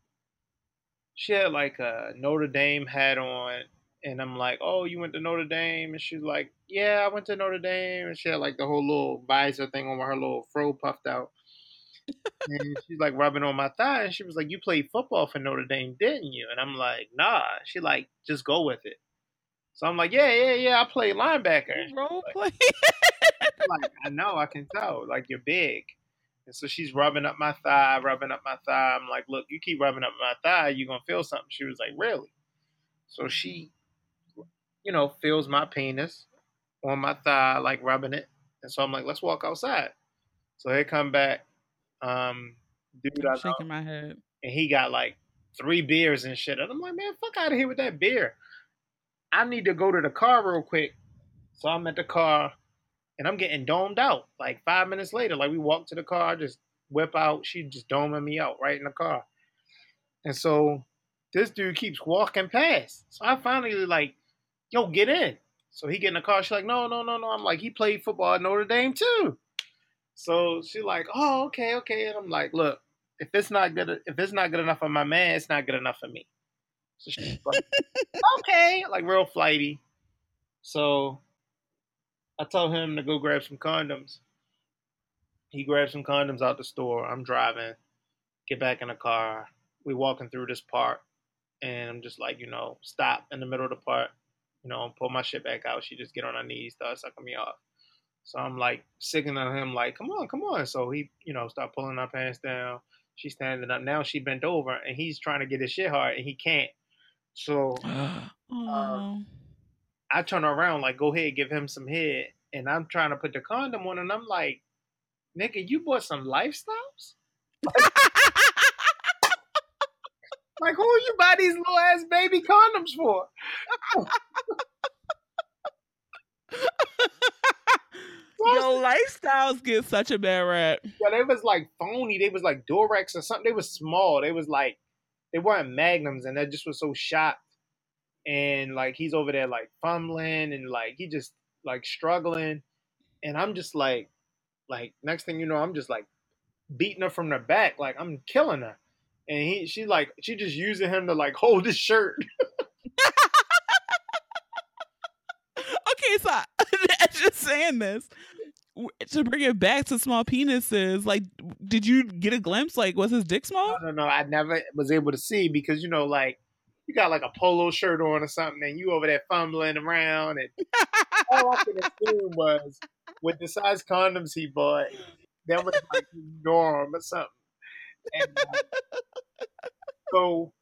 she had like a Notre Dame hat on, and I'm like, "Oh, you went to Notre Dame?" And she's like, "Yeah, I went to Notre Dame." And she had like the whole little visor thing on with her little fro puffed out, and she's like rubbing on my thigh, and she was like, "You played football for Notre Dame, didn't you?" And I'm like, "Nah." She like, "Just go with it." So I'm like, "Yeah, yeah, yeah. I played linebacker." role play. like, I know, I can tell. Like, you're big. And so she's rubbing up my thigh, rubbing up my thigh. I'm like, look, you keep rubbing up my thigh, you're going to feel something. She was like, really? So she, you know, feels my penis on my thigh, like rubbing it. And so I'm like, let's walk outside. So they come back. Um, dude, I I'm shaking my head. and he got like three beers and shit. And I'm like, man, fuck out of here with that beer. I need to go to the car real quick. So I'm at the car and I'm getting domed out. Like five minutes later, like we walk to the car, I just whip out. She just doming me out right in the car. And so this dude keeps walking past. So I finally like, yo, get in. So he get in the car. She's like, no, no, no, no. I'm like, he played football at Notre Dame too. So she's like, oh, okay, okay. And I'm like, look, if it's not good, if it's not good enough for my man, it's not good enough for me. So she's like, okay, like real flighty. So I told him to go grab some condoms. He grabbed some condoms out the store. I'm driving, get back in the car. We walking through this park, and I'm just like, you know, stop in the middle of the park, you know, pull my shit back out. She just get on her knees, start sucking me off. So I'm like signaling on him, like, come on, come on. So he, you know, start pulling her pants down. She's standing up. Now she bent over and he's trying to get his shit hard and he can't. So um, I turn around, like, go ahead, give him some head. And I'm trying to put the condom on and I'm like, nigga, you bought some lifestyles? Like, who you buy these little ass baby condoms for? Yo, lifestyles get such a bad rap. Yeah, they was like phony. They was like Durex or something. They was small. They was like they weren't magnums, and that just was so shocked. And like he's over there like fumbling and like he just like struggling, and I'm just like, like next thing you know, I'm just like beating her from the back, like I'm killing her and he she like she just using him to like hold his shirt. okay, so I'm just saying this to bring it back to small penises. Like, did you get a glimpse? Like, was his dick small? I don't know. I never was able to see because you know, like you got like a polo shirt on or something, and you over there fumbling around, and all I could assume was with the size condoms he bought, that was like norm or something. And, uh, so,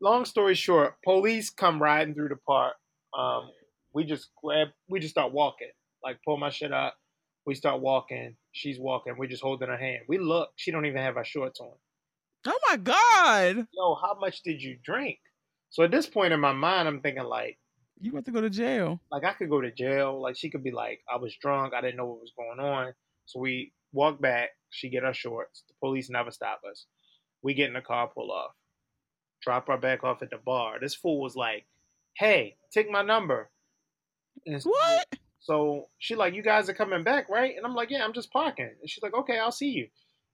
long story short, police come riding through the park. Um, we just grab, we just start walking. Like pull my shit up. We start walking. She's walking. We're just holding her hand. We look. She don't even have her shorts on. Oh my god! Yo, how much did you drink? So at this point in my mind, I'm thinking like, you want to go to jail? Like I could go to jail. Like she could be like, I was drunk. I didn't know what was going on. So we walk back. She get her shorts. The police never stop us. We get in the car, pull off, drop our back off at the bar. This fool was like, "Hey, take my number." And what? So she like, "You guys are coming back, right?" And I'm like, "Yeah, I'm just parking." And she's like, "Okay, I'll see you."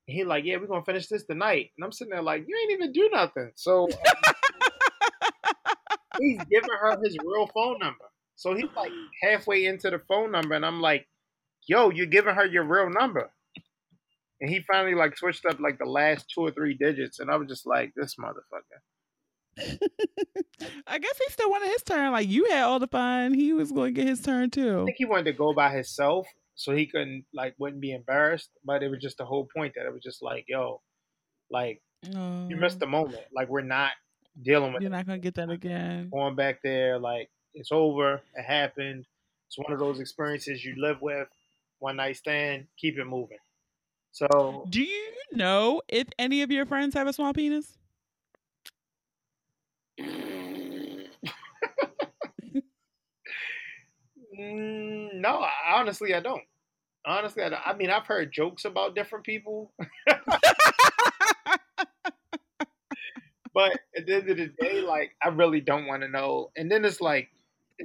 And he like, "Yeah, we're gonna finish this tonight." And I'm sitting there like, "You ain't even do nothing." So he's giving her his real phone number. So he's like halfway into the phone number, and I'm like, "Yo, you're giving her your real number." and he finally like switched up like the last two or three digits, and I was just like, this motherfucker. I guess he still wanted his turn. Like you had all the fun, he was going to get his turn too. I think he wanted to go by himself, so he couldn't like wouldn't be embarrassed. But it was just the whole point that it was just like, yo, like you missed oh. the moment. Like we're not dealing with. You're it. not gonna get that again. Going back there, like it's over. It happened. It's one of those experiences you live with. One night stand. Keep it moving. So, do you know if any of your friends have a small penis? Mm, no, honestly, I don't. Honestly, I, don't. I mean, I've heard jokes about different people, but at the end of the day, like, I really don't want to know. And then it's like,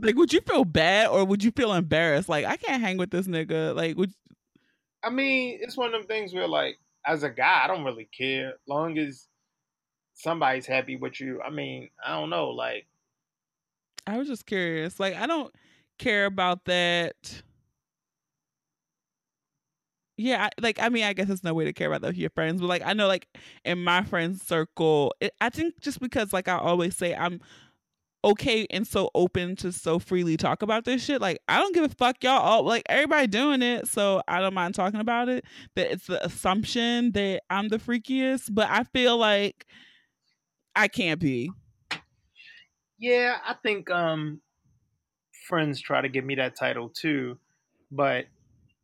like, would you feel bad or would you feel embarrassed? Like, I can't hang with this nigga. Like, would I mean, it's one of them things where, like, as a guy, I don't really care. Long as somebody's happy with you. I mean, I don't know. Like, I was just curious. Like, I don't care about that. Yeah, I, like I mean, I guess there's no way to care about that with your friends, but like I know, like in my friends circle, it, I think just because, like I always say, I'm okay and so open to so freely talk about this shit. Like I don't give a fuck y'all all like everybody doing it, so I don't mind talking about it. That it's the assumption that I'm the freakiest, but I feel like I can't be. Yeah, I think um friends try to give me that title too, but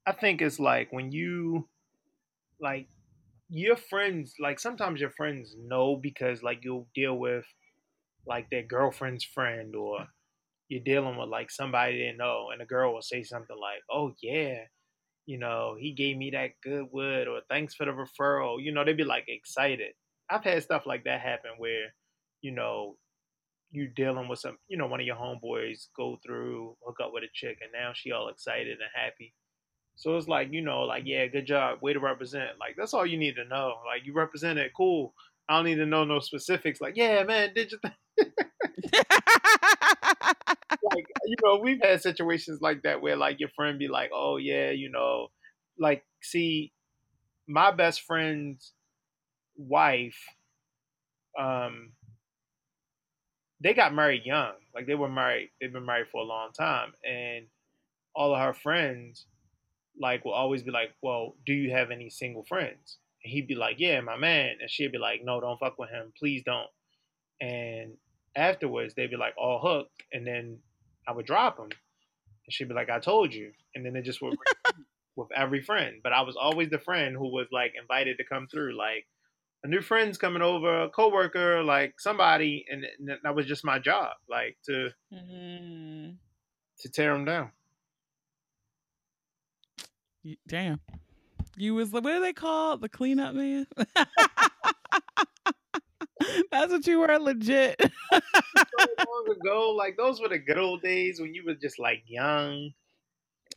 I think it's like when you like your friends like sometimes your friends know because like you'll deal with like their girlfriend's friend or you're dealing with like somebody they know and the girl will say something like, Oh yeah, you know, he gave me that good wood or thanks for the referral. You know, they'd be like excited. I've had stuff like that happen where, you know, you're dealing with some, you know, one of your homeboys go through, hook up with a chick, and now she all excited and happy. So it's like, you know, like, yeah, good job, way to represent. Like, that's all you need to know. Like, you represent it, cool. I don't need to know no specifics. Like, yeah, man, did you? Th- like, you know, we've had situations like that where like your friend be like, "Oh yeah, you know, like see, my best friend's wife, um, they got married young. Like they were married, they've been married for a long time, and all of her friends like will always be like, "Well, do you have any single friends?" And he'd be like, "Yeah, my man," and she'd be like, "No, don't fuck with him, please don't." And afterwards, they'd be like, "All hooked," and then I would drop him, and she'd be like, "I told you," and then it just would with every friend. But I was always the friend who was like invited to come through, like a new friend's coming over, a coworker, like somebody, and, and that was just my job, like to Mm. to tear them down. Damn. You was the what do they called? The cleanup man? That's what you were legit. so long ago, like those were the good old days when you were just like young.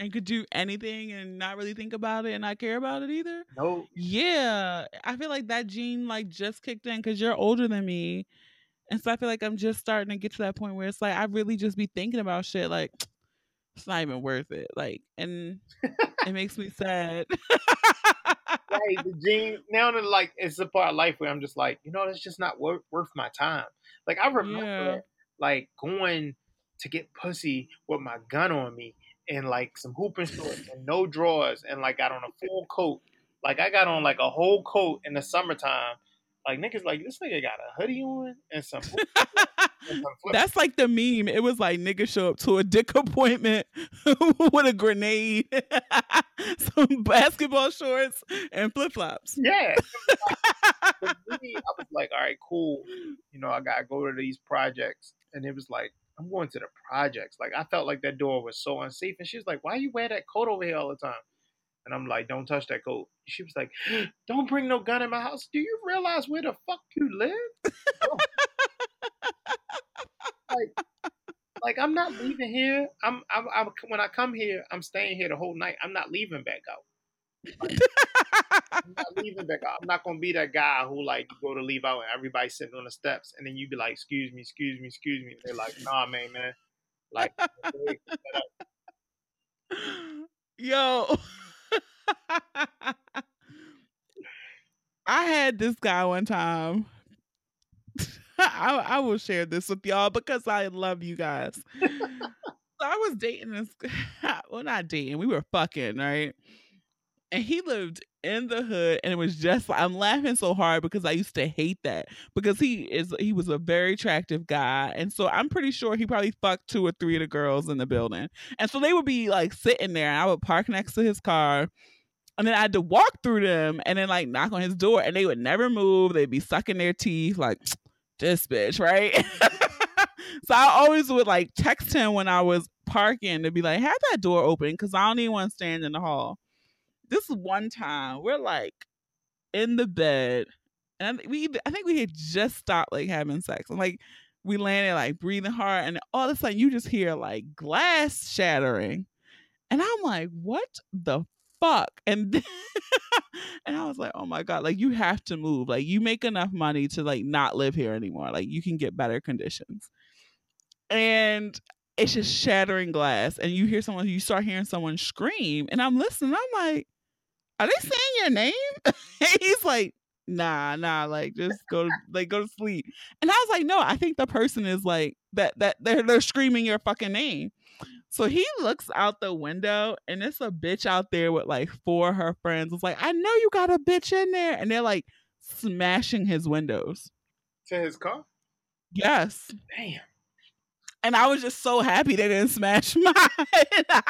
And could do anything and not really think about it and not care about it either. No, Yeah. I feel like that gene like just kicked in because you're older than me. And so I feel like I'm just starting to get to that point where it's like I really just be thinking about shit like it's not even worth it. Like and it makes me sad. right, the gene now that like it's a part of life where I'm just like, you know, that's just not worth worth my time. Like I remember Yeah. like going to get pussy with my gun on me and like some hooping shorts and no drawers and like got on a full coat. Like I got on like a whole coat in the summertime. Like niggas like this nigga got a hoodie on and some and some That's like the meme. It was like niggas show up to a dick appointment with a grenade, some basketball shorts, and flip flops. Yeah. I was like, all right, cool. You know, I gotta go to these projects. And it was like, I'm going to the projects. Like I felt like that door was so unsafe. And she was like, Why you wear that coat over here all the time? And I'm like, Don't touch that coat. She was like, Don't bring no gun in my house. Do you realize where the fuck you live? like like I'm not leaving here. I'm, I'm, I'm when I come here, I'm staying here the whole night. I'm not leaving back out. I'm not leaving. I'm not gonna be that guy who like go to leave out and everybody's sitting on the steps and then you be like, excuse me, excuse me, excuse me. They're like, nah, man, man. Like, Yo. I had this guy one time. I, I will share this with y'all because I love you guys. so I was dating this well not dating, we were fucking, right? And he lived in the hood and it was just I'm laughing so hard because I used to hate that because he is he was a very attractive guy and so I'm pretty sure he probably fucked two or three of the girls in the building. And so they would be like sitting there and I would park next to his car and then I had to walk through them and then like knock on his door and they would never move. They'd be sucking their teeth like this bitch, right? so I always would like text him when I was parking to be like, have that door open because I don't even want to stand in the hall. This is one time we're like in the bed and we I think we had just stopped like having sex. And like we landed like breathing hard and all of a sudden you just hear like glass shattering. And I'm like, what the fuck? And then, and I was like, oh my God, like you have to move. Like you make enough money to like not live here anymore. Like you can get better conditions. And it's just shattering glass. And you hear someone, you start hearing someone scream. And I'm listening. I'm like, are they saying your name? and he's like, nah, nah, like just go to like go to sleep. And I was like, no, I think the person is like that that they're they're screaming your fucking name. So he looks out the window and it's a bitch out there with like four of her friends. It's like, I know you got a bitch in there. And they're like smashing his windows. to his car. Yes. Damn. And I was just so happy they didn't smash mine.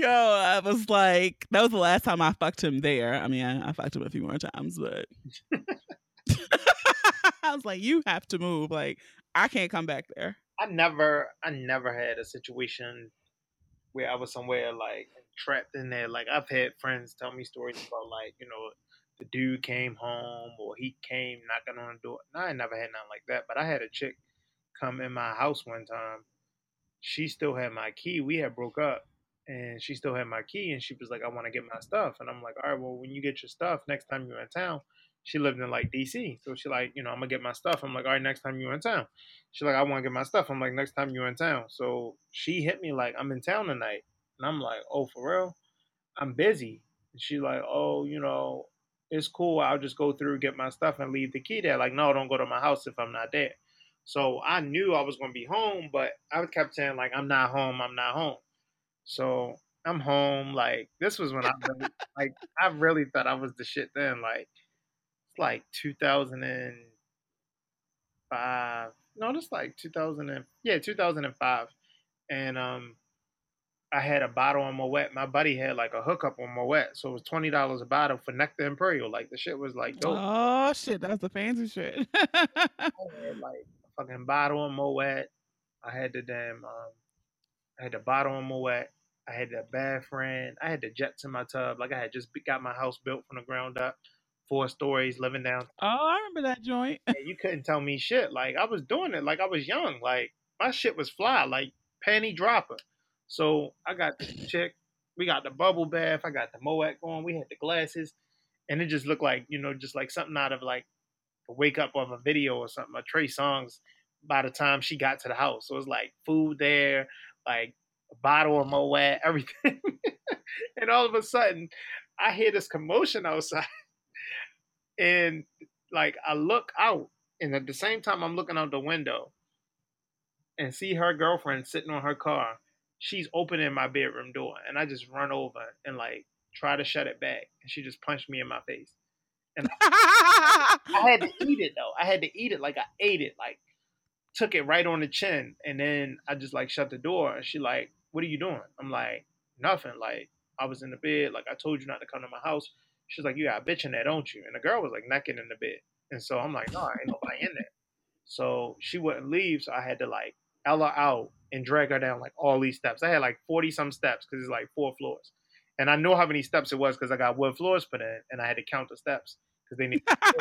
Yo, I was like, that was the last time I fucked him there. I mean, I, I fucked him a few more times, but I was like, you have to move. Like, I can't come back there. I never, I never had a situation where I was somewhere like trapped in there. Like I've had friends tell me stories about like you know the dude came home or he came knocking on the door. No, I never had nothing like that. But I had a chick come in my house one time. She still had my key. We had broke up, and she still had my key. And she was like, "I want to get my stuff." And I'm like, "All right, well, when you get your stuff, next time you're in town." She lived in like DC, so she like, you know, I'm gonna get my stuff. I'm like, all right, next time you're in town. She's like, I want to get my stuff. I'm like, next time you're in town. So she hit me like, I'm in town tonight. And I'm like, oh, for real? I'm busy. And she's like, oh, you know, it's cool. I'll just go through, get my stuff, and leave the key there. Like, no, don't go to my house if I'm not there. So I knew I was to be home, but I kept saying like, I'm not home. I'm not home. So I'm home. Like this was when I really, like I really thought I was the shit then. Like it's like 2005. No, just like 2000 and yeah, 2005. And um, I had a bottle on Moet. My buddy had like a hookup on Moet, so it was twenty dollars a bottle for Nectar Imperial. Like the shit was like dope. Oh shit, that's the fancy shit. I had like a fucking bottle on Moet. I had the damn um, I had the bottle on Moet. I had that bad friend. I had the jets in my tub. Like I had just got my house built from the ground up, four stories, living down. Oh, I remember that joint. And you couldn't tell me shit. Like I was doing it. Like I was young. Like my shit was fly. Like panty dropper. So I got the chick. We got the bubble bath. I got the Moet going. We had the glasses, and it just looked like you know, just like something out of like the wake up of a video or something. A Trey Songz. By the time she got to the house, so it was like food there, like a bottle of Moet, everything. and all of a sudden, I hear this commotion outside. And like I look out, and at the same time I'm looking out the window and see her girlfriend sitting on her car. She's opening my bedroom door, and I just run over and like try to shut it back, and she just punched me in my face. And I, I had to eat it though. I had to eat it like I ate it, like took it right on the chin, and then I just like shut the door. And she like, "What are you doing?" I'm like, "Nothing." Like I was in the bed. Like I told you not to come to my house. She's like, "You got a bitch in there, don't you?" And the girl was like naked in the bed, and so I'm like, "No, ain't nobody in there." So she wouldn't leave, so I had to like Ella out and drag her down like all these steps. I had like 40 some steps because it's like four floors. And I know how many steps it was because I got wood floors put in and I had to count the steps because they need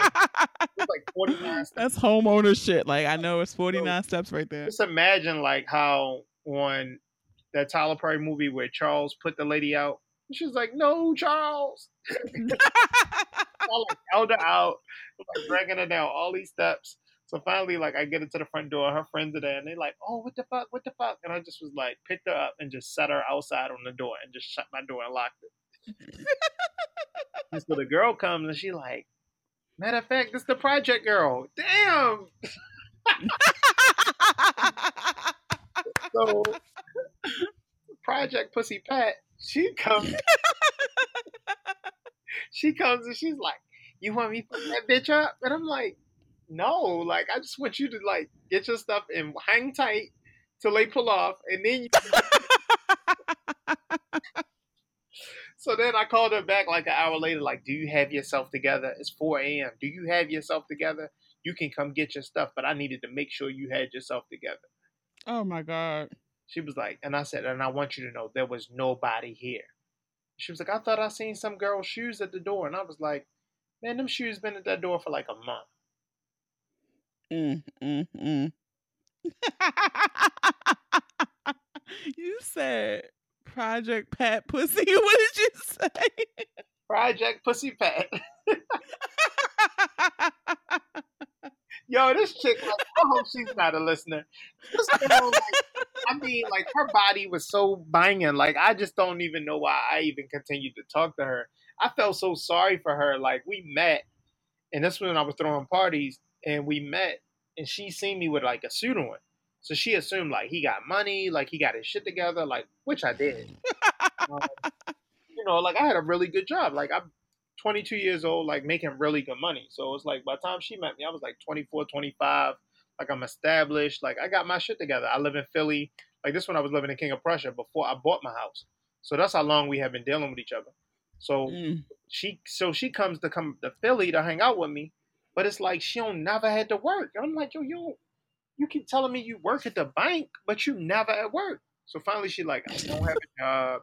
like 49 steps. That's homeowner shit. Like I know it's 49 so, steps right there. Just imagine like how on that Tyler Perry movie where Charles put the lady out. She's like, no, Charles. I like held her out, like dragging her down all these steps. So finally, like I get into the front door, her friends are there, and they're like, "Oh, what the fuck? What the fuck?" And I just was like, picked her up and just set her outside on the door and just shut my door and locked it. and so the girl comes and she like, matter of fact, this the project girl. Damn. so Project Pussy Pat, she comes. she comes and she's like, "You want me to put that bitch up?" And I'm like no, like I just want you to like get your stuff and hang tight till they pull off, and then. You- so then I called her back like an hour later, like, "Do you have yourself together? It's 4 a.m. Do you have yourself together? You can come get your stuff, but I needed to make sure you had yourself together." Oh my god. She was like, and I said, and I want you to know there was nobody here. She was like, I thought I seen some girl's shoes at the door, and I was like, man, them shoes been at that door for like a month. Mm, mm, mm. you said Project Pat Pussy. What did you say? Project Pussy Pat. Yo, this chick, like, I hope she's not a listener. Girl, like, I mean, like, her body was so banging. Like, I just don't even know why I even continued to talk to her. I felt so sorry for her. Like, we met, and this was when I was throwing parties, and we met, and she seen me with like a suit on. So she assumed like he got money, like he got his shit together, like which I did. um, you know, like I had a really good job. Like I'm 22 years old, like making really good money. So it's like by the time she met me, I was like 24, 25. Like I'm established. Like I got my shit together. I live in Philly. Like this one, I was living in King of Prussia before I bought my house. So that's how long we have been dealing with each other. So mm. she, so she comes to come to Philly to hang out with me. But it's like she don't never had to work. I'm like, yo, you you keep telling me you work at the bank, but you never at work. So finally she like, I don't have a job,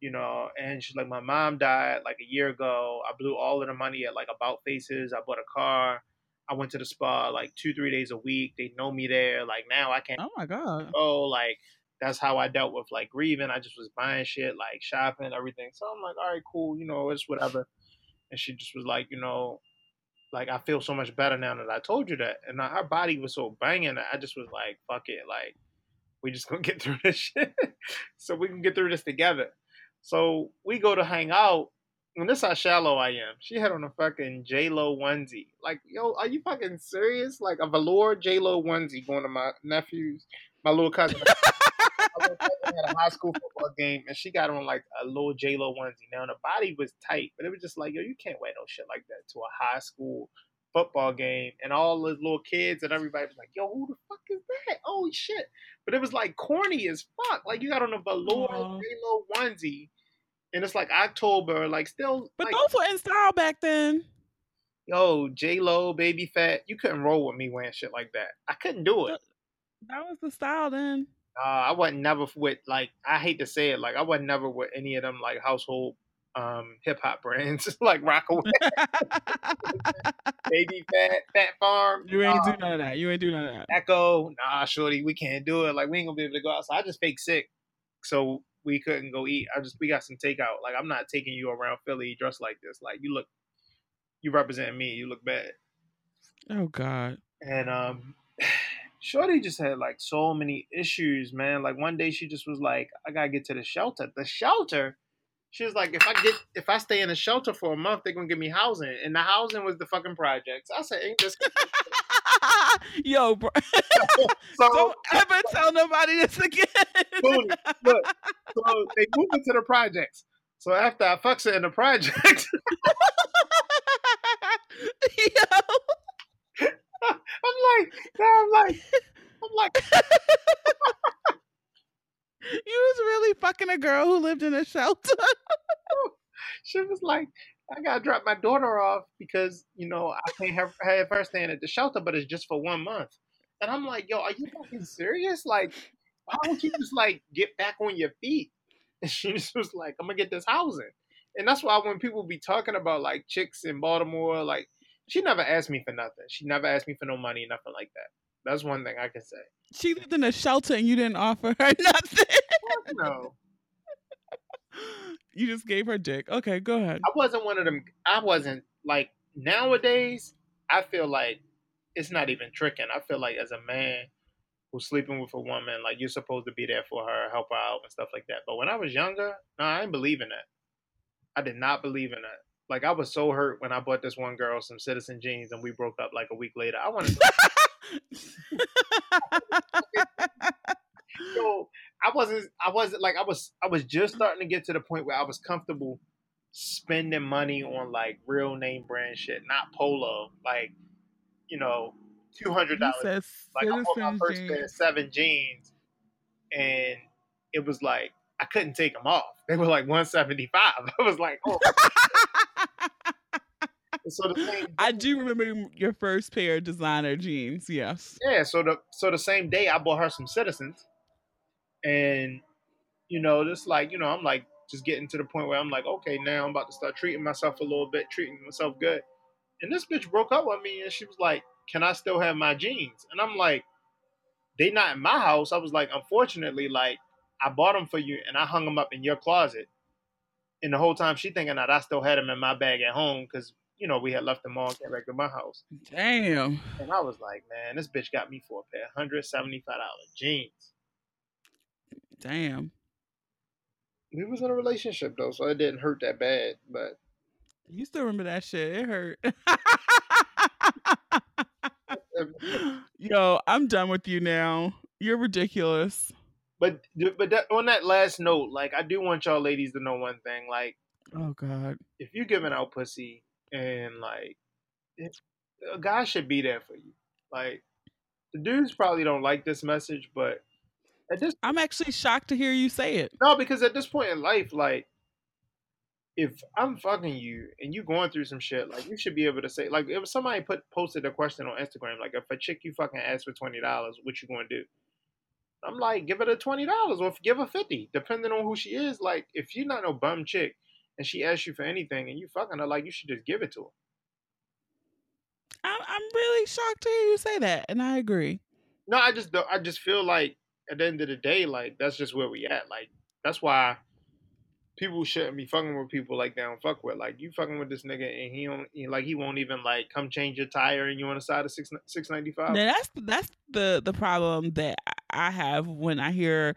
you know, and she's like, my mom died like a year ago. I blew all of the money at like about faces. I bought a car. I went to the spa like two, three days a week. They know me there. Like now I can't Oh my God. Oh, like that's how I dealt with like grieving. I just was buying shit, like shopping, everything. So I'm like, all right, cool, you know, it's whatever. And she just was like, you know, like I feel so much better now that I told you that. And uh, her body was so banging I just was like, fuck it, like we just gonna get through this shit, so we can get through this together. So we go to hang out And this how shallow I am. She had on a fucking J Lo onesie. Like, yo, are you fucking serious? Like a velour J Lo onesie going to my nephew's, my little cousin. my little cousin had a high school football game, and she got on like a little J Lo onesie. Now the body was tight, but it was just like, yo, you can't wear no shit like that to a high school football game, and all the little kids and everybody was like, "Yo, who the fuck is that? Oh shit!" But it was like corny as fuck. Like you got on a velour Aw. J Lo onesie, and it's like October, like still. But like, those were in style back then. yo, J Lo, baby fat, you couldn't roll with me wearing shit like that. I couldn't do it. That was the style then. Uh, I wasn't never with like I hate to say it, like I wasn't never with any of them like household um hip hop brands like Rocawear, Baby Phat, Phat Farm, you ain't nah, do none of that. You ain't do none of that. Echo. Nah, shorty, we can't do it. Like we ain't gonna be able to go out. So I just fake sick, so we couldn't go eat. I just we got some takeout. Like I'm not taking you around Philly dressed like this. Like you look, you represent me. You look bad. Oh God. And um Shorty just had like so many issues, man. Like one day she just was like, I gotta get to the shelter. The shelter? She was like, if I get if I stay in a shelter for a month, they're gonna give me housing. And the housing was the fucking projects. I said, ain't this Yo, bro. so Don't ever tell nobody this again. Look, so they moved into the projects. So after I fucks her in the projects, Yo. I'm like, I'm like, I'm like, You was really fucking a girl who lived in a shelter. Oh, she was like, I gotta drop my daughter off because you know I can't have, have her staying at the shelter, but it's just for one month. And I'm like, yo, are you fucking serious? Like, why don't you just like get back on your feet? And she just was like, I'm gonna get this housing. And that's why when people be talking about like chicks in Baltimore, like she never asked me for nothing. She never asked me for no money, nothing like that. That's one thing I can say. She lived in a shelter and you didn't offer her nothing. No, You just gave her dick. Okay, go ahead. I wasn't one of them. I wasn't like nowadays. I feel like it's not even tricking. I feel like as a man who's sleeping with a woman, like you're supposed to be there for her, help her out, and stuff like that. But when I was younger, no, I didn't believe in that. I did not believe in that. Like I was so hurt when I bought this one girl some Citizen jeans and we broke up like a week later. I wanted to so I wasn't I wasn't like I was I was just starting to get to the point where I was comfortable spending money on like real name brand shit, not polo, like you know, two hundred dollars. Like I bought my first pair of seven jeans, and it was like I couldn't take them off. They were like one seventy five. I was like, oh. so the same I do remember your first pair of designer jeans. Yes. Yeah, so the so the same day I bought her some citizens, and you know, just like you know, I'm like just getting to the point where I'm like, okay, now I'm about to start treating myself a little bit, treating myself good. And this bitch broke up with me, and she was like, "Can I still have my jeans?" And I'm like, "They not in my house." I was like, "Unfortunately, like I bought them for you, and I hung them up in your closet." And the whole time she thinking that I still had them in my bag at home because you know we had left them all, came back to my house. Damn. And I was like, man, this bitch got me for a pair of hundred seventy five dollar jeans. Damn. We was in a relationship though, so it didn't hurt that bad. But You still remember that shit. It hurt. Yo, I'm done with you now. You're ridiculous. but but that, on that last note, like I do want y'all ladies to know one thing. Like Oh God. if you're giving out pussy and like a guy should be there for you. Like the dudes probably don't like this message, but at this I'm actually shocked to hear you say it. no, because at this point in life, like if I'm fucking you and you going through some shit, like you should be able to say, like if somebody put posted a question on Instagram, like if a chick you fucking asked for twenty dollars, what you gonna do? I'm like, give her the twenty dollars or give her fifty, depending on who she is. Like if you're not no bum chick and she asks you for anything and you fucking her, like you should just give it to her. I'm, I'm really shocked to hear you say that, and I agree. No, I just I just feel like at the end of the day, like that's just where we at. Like that's why people shouldn't be fucking with people like they don't fuck with. Like you fucking with this nigga and he don't he, like he won't even like come change your tire and you on the side of six six ninety five. That's that's the the problem that I have when I hear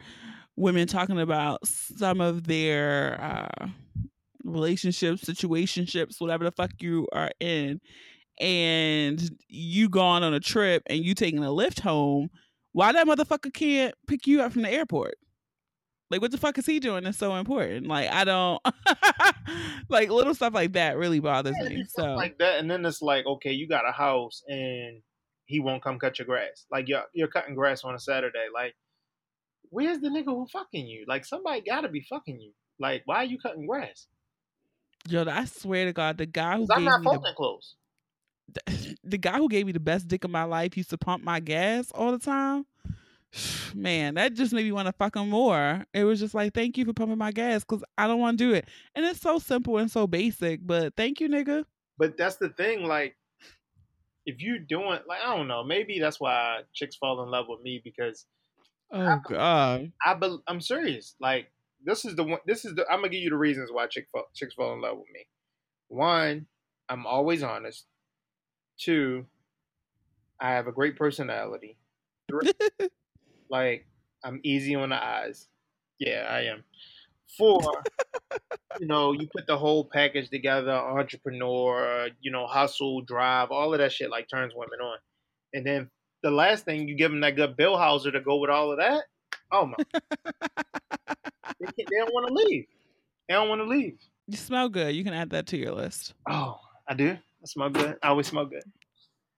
women talking about some of their uh, relationships, situationships, whatever the fuck you are in, and you gone on a trip and you taking a Lyft home, why that motherfucker can't pick you up from the airport? Like, what the fuck is he doing that's so important? Like, I don't like little stuff like that really bothers Yeah, me. it'd be stuff So like that, and then it's like, okay, you got a house and he won't come cut your grass. Like you're you're cutting grass on a Saturday. Like, where's the nigga who fucking you? Like somebody gotta be fucking you. Like, why are you cutting grass? Yo, I swear to God, the guy who I'm gave not me the clothes. the, the guy who gave me the best dick of my life used to pump my gas all the time. Man, that just made me want to fuck him more. It was just like, thank you for pumping my gas because I don't want to do it. And it's so simple and so basic, but thank you, nigga. But that's the thing, like, if you doing like I don't know, maybe that's why chicks fall in love with me because Oh, God. I bel I'm serious. Like this is the one. This is the. I'm gonna give you the reasons why chick fall, chicks fall in love with me. One, I'm always honest. Two, I have a great personality. Three, like I'm easy on the eyes. Yeah, I am. Four, you know, you put the whole package together, entrepreneur, you know, hustle, drive, all of that shit like turns women on. And then the last thing, you give them that good Bill Hauser to go with all of that. Oh my! they, they don't want to leave. They don't want to leave. You smell good. You can add that to your list. Oh, I do. I smell good. I always smell good.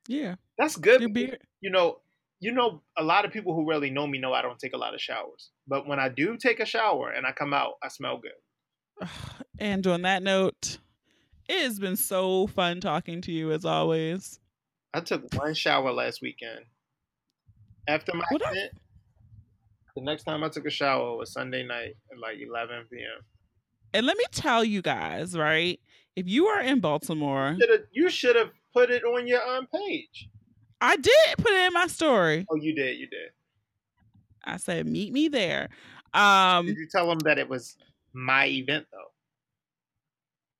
Yeah. That's good. Your beard. You know, you know, a lot of people who really know me know I don't take a lot of showers. But when I do take a shower and I come out, I smell good. And on that note, it has been so fun talking to you as always. I took one shower last weekend. After my What I- the next time I took a shower was Sunday night at like 11 p.m. And let me tell you guys, right? If you are in Baltimore, You should have put it on your um, page. I did put it in my story. Oh, you did. You did. I said, meet me there. Um, Did you tell them that it was my event though?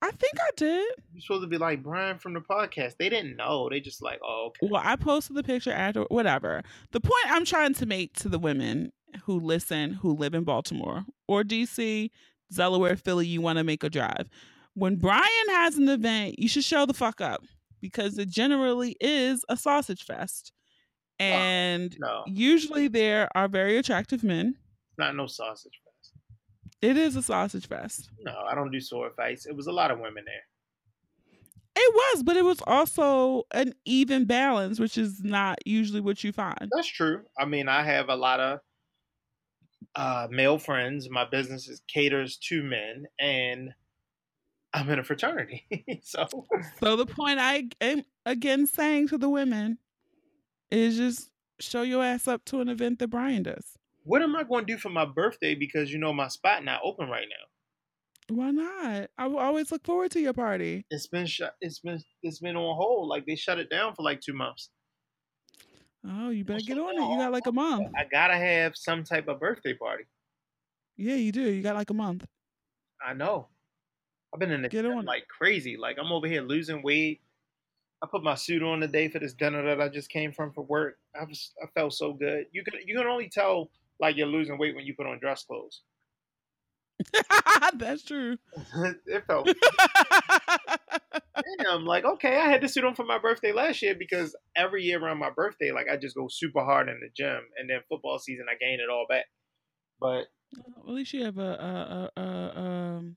I think I did. You're supposed to be like Brian from the podcast. They didn't know. They just like, oh, okay. Well, I posted the picture after, whatever. The point I'm trying to make to the women who listen, who live in Baltimore or DC, Delaware, Philly, you want to make a drive. When Brian has an event, you should show the fuck up because it generally is a sausage fest. Oh, and No, usually there are very attractive men. not no sausage fest. It is a sausage fest. No, I don't do sword fights. It was a lot of women there. It was, but it was also an even balance, which is not usually what you find. That's true. I mean, I have a lot of uh, male friends. My business is caters to men, and I'm in a fraternity. so So the point I am again saying to the women is just show your ass up to an event that Brian does. what am I going to do for my birthday? Because you know my spot not open right now. Why not? I will always look forward to your party. It's been shut. It's been it's been on hold. Like they shut it down for like two months. Oh, you better get on it. You got like a month. I gotta have some type of birthday party. Yeah, you do. You got like a month. I know. I've been in the Get on it. like crazy. Like I'm over here losing weight. I put my suit on today for this dinner that I just came from for work. I was I felt so good. You can you can only tell like you're losing weight when you put on dress clothes. That's true. it felt damn like okay. I had the suit on for my birthday last year because every year around my birthday, like I just go super hard in the gym, and then football season I gain it all back. But Well, at least you have a, a, a, a um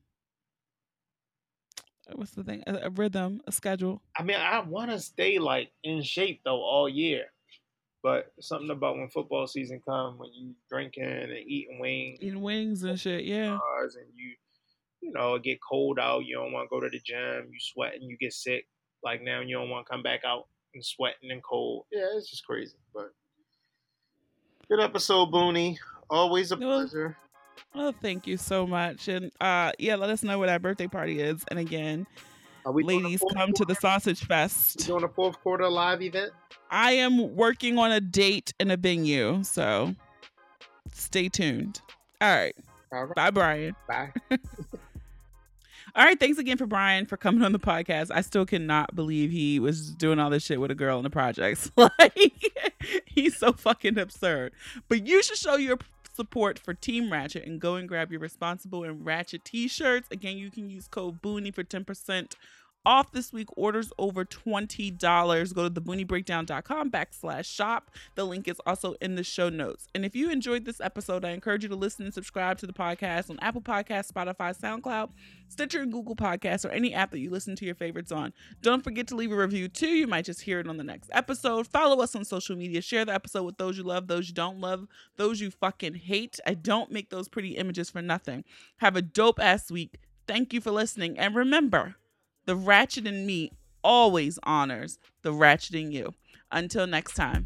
what's the thing? A, a rhythm, a schedule. I mean, I want to stay like in shape though all year, but something about when football season come, when you drinking and eating wings Eating wings and shit. Yeah. and you, you know, it get cold out. You don't want to go to the gym. You sweating, you get sick. Like now, you don't want to come back out and sweating and cold. Yeah, it's just crazy. But good episode, Boonie. Always a pleasure. Well, thank you so much. And uh yeah, let us know what our birthday party is. And again, ladies, come to the quarter? sausage fest. doing a fourth quarter live event. I am working on a date and a venue, so stay tuned. All right. All right, Bye, Brian. bye. All right, thanks again for Brian for coming on the podcast. I still cannot believe he was doing all this shit with a girl in the projects. Like he's so fucking absurd. But you should show your support for Team Ratchet and go and grab your responsible and ratchet t-shirts. Again, you can use code Boonie for 10% off this week orders over $20 go to thebooniebreakdown.com backslash shop. The link is also in the show notes. And if you enjoyed this episode i encourage you to listen and subscribe to the podcast on apple Podcasts, spotify soundcloud stitcher and google podcasts or any app that you listen to your favorites on. Don't forget to leave a review too. You might just hear it on the next episode. Follow us on social media. Share the episode with those you love those you don't love those you fucking hate. I don't make those pretty images for nothing. Have a dope ass week. Thank you for listening. And remember the ratchet in me always honors the ratchet in you. Until next time.